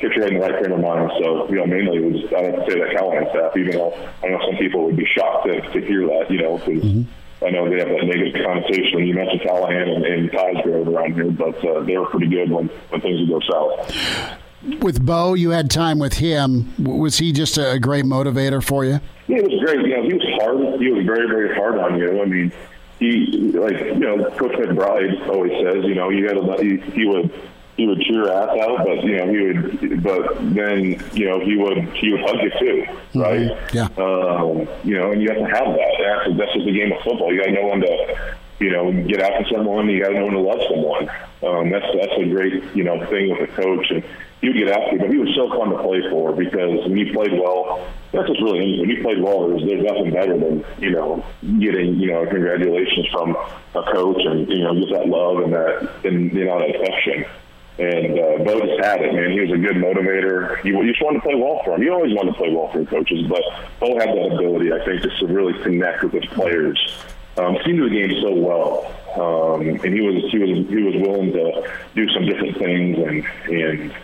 get you in the right frame of mind. So, you know, mainly it was, I to say that Callahan staff, even though I know some people would be shocked to, to hear that, you know, because mm-hmm. I know they have that negative connotation when you mention Callahan and, and Cosgrove around here, but uh, they were pretty good when, when things would go south. With Bo, you had time with him. Was he just a great motivator for you? Yeah, it was great. You know, he was hard. He was very, very hard on you. I mean, he like you know, Coach McBride always says, you know, you had to he, he would he would cheer your ass out, but you know he would, but then you know he would he would hug you too, mm-hmm. right? Mm-hmm. Yeah. Um, you know, and you have to have that. That's that's just a game of football. You got to know when to, you know, get after someone. You got to know when to love someone. Um, that's that's a great you know thing with a coach, and he would get after you. But he was so fun to play for because when he played well, that's just really when he played well. There's, there's nothing better than you know getting you know congratulations from a coach and you know get that love and that and you know that affection. And uh, Bo just had it, man. He was a good motivator. You, you just wanted to play well for him. You always wanted to play well for your coaches, but Bo had that ability, I think, just to really connect with his players. Um, he knew the game so well, um, and he was he was he was willing to do some different things, and and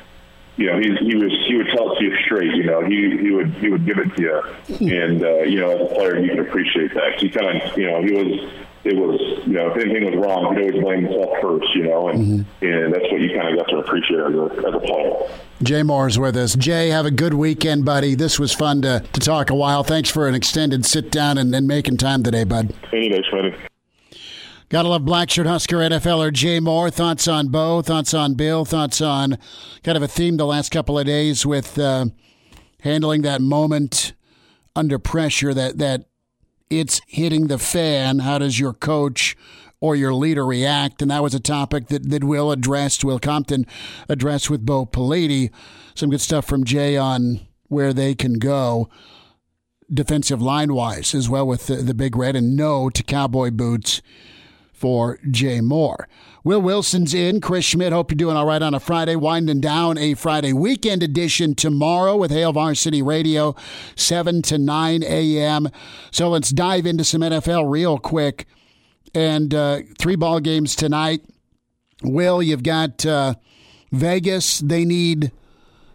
you know he he was he would tell it to you straight. You know he he would he would give it to you, and uh, you know as a player you can appreciate that. He kind of you know he was it was, you know, if anything was wrong, he'd always blame himself first, you know, and, mm-hmm. and that's what you kind of got to appreciate as a, as a player. Jay Moore's with us. Jay, have a good weekend, buddy. This was fun to, to talk a while. Thanks for an extended sit down and, and making time today, bud. Anyways, buddy. Gotta love Blackshirt Husker NFLer Jay Moore. Thoughts on Bo, thoughts on Bill, thoughts on kind of a theme the last couple of days with uh, handling that moment under pressure, that, that it's hitting the fan. How does your coach or your leader react? And that was a topic that, that Will addressed, Will Compton addressed with Bo Pelini. Some good stuff from Jay on where they can go defensive line wise as well with the, the big red and no to cowboy boots for Jay Moore. Will Wilson's in. Chris Schmidt, hope you're doing all right on a Friday. Winding down a Friday weekend edition tomorrow with Hail Varsity Radio, 7 to 9 a.m. So let's dive into some NFL real quick. And uh, three ball games tonight. Will, you've got uh, Vegas. They need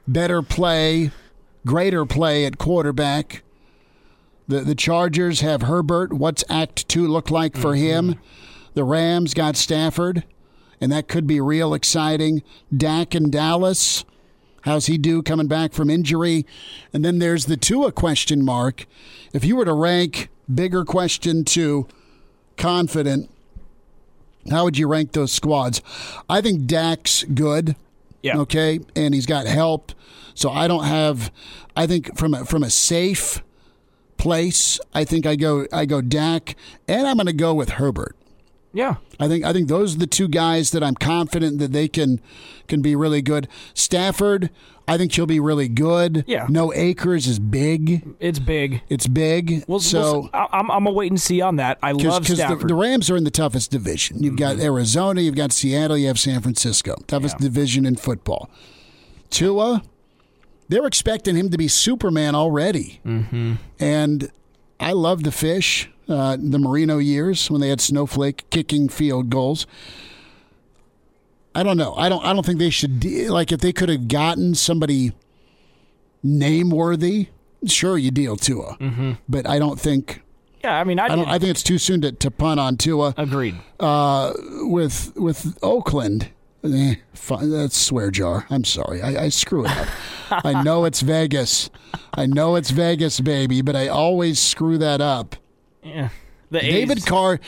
better play, greater play at quarterback. The the Chargers have Herbert. What's Act Two look like for him? The Rams got Stafford, and that could be real exciting. Dak in Dallas. How's he do coming back from injury? And then there's the Tua question mark. If you were to rank bigger question two, confident, how would you rank those squads? I think Dak's good. Yeah. Okay, and he's got help. So I don't have. I think from a, from a safe place, I think I go I go Dak, and I'm going to go with Herbert. Yeah. I think I think those are the two guys that I'm confident that they can can be really good. Stafford, I think he'll be really good. Yeah. No Acres is big. It's big. It's big. Well, so I- I'm I'm a wait and see on that. I love the, Stafford. Mm-hmm. the Rams are in the toughest division. You've got Arizona, you've got Seattle, you have San Francisco. Toughest division in football. Tua, they're expecting him to be Superman already. mm-hmm. And I love the fish, uh, the Marino years when they had Snowflake kicking field goals. I don't know. I don't. I don't think they should de- like if they could have gotten somebody name worthy. Sure, you deal Tua, Mhm. but I don't think. Yeah, I mean, I, I don't. I think it's too soon to, to punt on Tua. Agreed. Uh, with with Oakland, eh, fi- that's swear jar. I'm sorry, I, I screw it up. I know it's Vegas. I know it's Vegas, baby, but I always screw that up. Yeah. The David A's- Carr,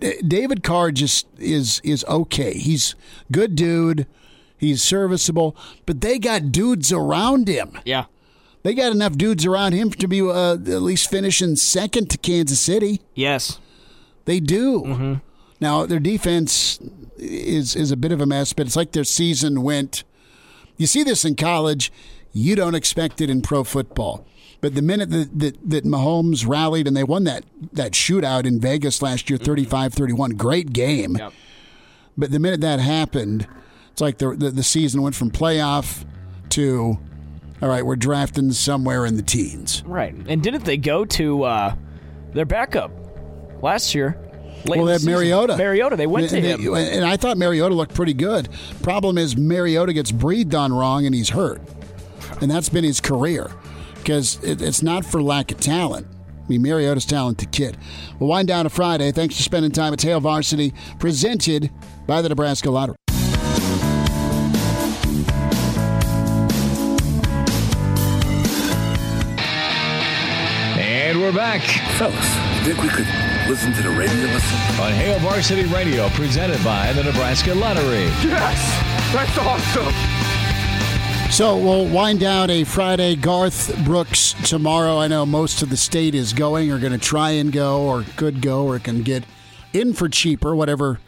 D- David Carr just is is okay. He's good dude. He's serviceable, but they got dudes around him. Yeah. They got enough dudes around him to be uh, at least finishing second to Kansas City. Yes. They do. Mm-hmm. Now their defense is is a bit of a mess, but it's like their season went. You see this in college, you don't expect it in pro football. But the minute that, that, that Mahomes rallied and they won that, that shootout in Vegas last year, 35 31, great game. Yep. But the minute that happened, it's like the, the, the season went from playoff to, all right, we're drafting somewhere in the teens. Right. And didn't they go to uh, their backup last year? late well, they had? Mariota. Mariota. They went to and, him. they- and I thought Mariota looked pretty good. Problem is, Mariota gets breathed on wrong and he's hurt. And that's been his career because it, it's not for lack of talent. I mean, Mariota's a talented kid. We'll wind down to Friday. Thanks for spending time at Hail Varsity, presented by the Nebraska Lottery. And we're back. Fellas, think we could listen to the radio listen? On Hail Varsity Radio, presented by the Nebraska Lottery. Yes! That's awesome! So we'll wind down a Friday. Garth Brooks tomorrow. I know most of the state is going or going to try and go or could go or can get in for cheaper, whatever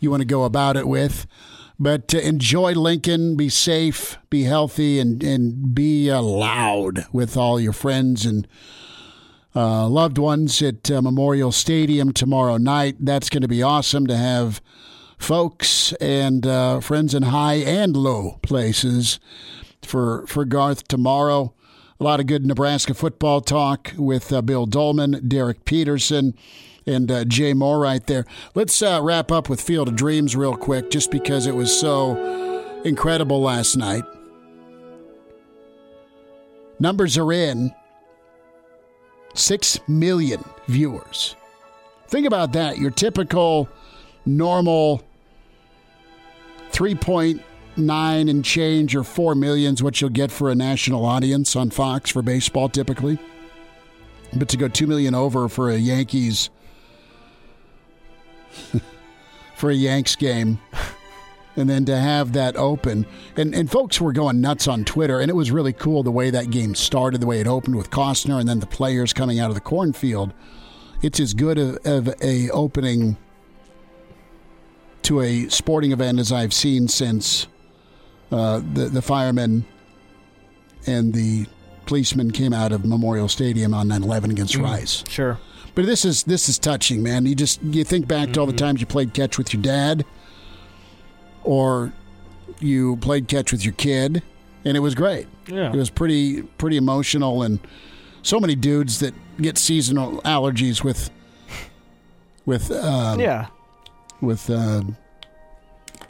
you want to go about it with. But uh, enjoy Lincoln, be safe, be healthy, and, and be uh, loud with all your friends and uh, loved ones at uh, Memorial Stadium tomorrow night. That's going to be awesome to have folks and uh, friends in high and low places for for Garth tomorrow. A lot of good Nebraska football talk with uh, Bill Doleman, Derek Peterson, and uh, Jay Moore right there. Let's uh, wrap up with Field of Dreams real quick, just because it was so incredible last night. Numbers are in. Six million viewers. Think about that. Your typical, normal 3.9 and change or four millions, what you'll get for a national audience on Fox for baseball typically. But to go 2 million over for a Yankees for a Yanks game and then to have that open and and folks were going nuts on Twitter and it was really cool the way that game started the way it opened with Costner and then the players coming out of the cornfield it's as good of, of a opening to a sporting event as I've seen since uh, the the firemen and the policemen came out of Memorial Stadium on 9/11 against Rice. Sure. But this is this is touching, man. You just you think back to all the times you played catch with your dad, or you played catch with your kid, and it was great. Yeah. It was pretty pretty emotional, and so many dudes that get seasonal allergies with with uh, Yeah. with uh,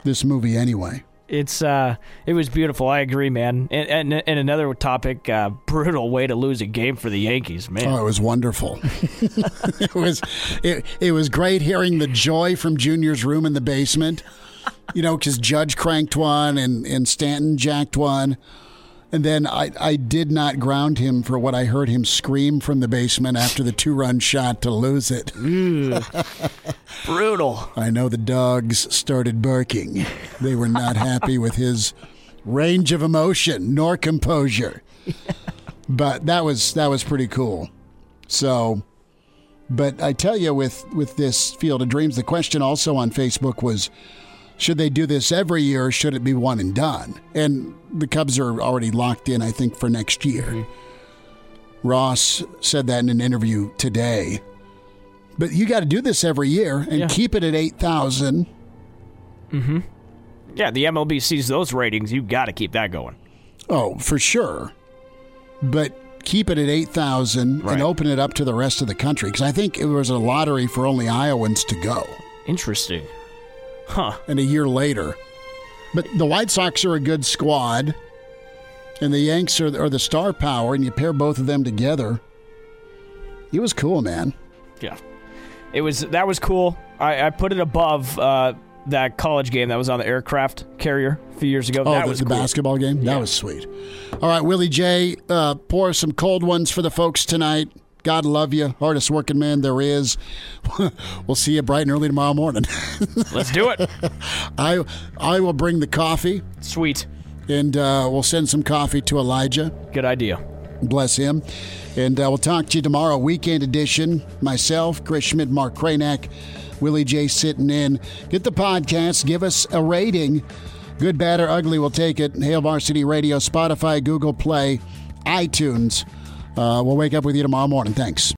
this movie anyway. It's uh, it was beautiful. I agree, man. And and, and another topic, uh, brutal way to lose a game for the Yankees, man. Oh, it was wonderful. it was it, it was great hearing the joy from Junior's room in the basement. You know, because Judge cranked one and, and Stanton jacked one. And then I, I did not ground him for what I heard him scream from the basement after the two run shot to lose it. Mm. brutal. I know the dogs started barking. They were not happy with his range of emotion nor composure. But that was that was pretty cool. So but I tell you with with this Field of Dreams the question also on Facebook was should they do this every year or should it be one and done? And the Cubs are already locked in I think for next year. Ross said that in an interview today. But you got to do this every year and Yeah. keep it at 8,000. Mm-hmm. Yeah, the MLB sees those ratings. You got to keep that going. Oh, for sure. But keep it at 8,000 Right. and open it up to the rest of the country because I think it was a lottery for only Iowans to go. Interesting. Huh. And a year later. But the White Sox are a good squad and the Yanks are, are the star power and you pair both of them together. It was cool, man. Yeah. It was that was cool. I, I put it above uh, that college game that was on the aircraft carrier a few years ago. Oh, that the, was the cool. basketball game? That was sweet. All right, Willie J, uh, pour some cold ones for the folks tonight. God love you. Hardest working man there is. we'll see you bright and early tomorrow morning. Let's do it. I I will bring the coffee. Sweet. And uh, we'll send some coffee to Elijah. Good idea. Bless him. And uh, we'll talk to you tomorrow, weekend edition. Myself, Chris Schmidt, Mark Kranak, Willie J sitting in. Get the podcast, give us a rating. Good, bad, or ugly, we'll take it. Hail Varsity Radio, Spotify, Google Play, iTunes. Uh, we'll wake up with you tomorrow morning. Thanks.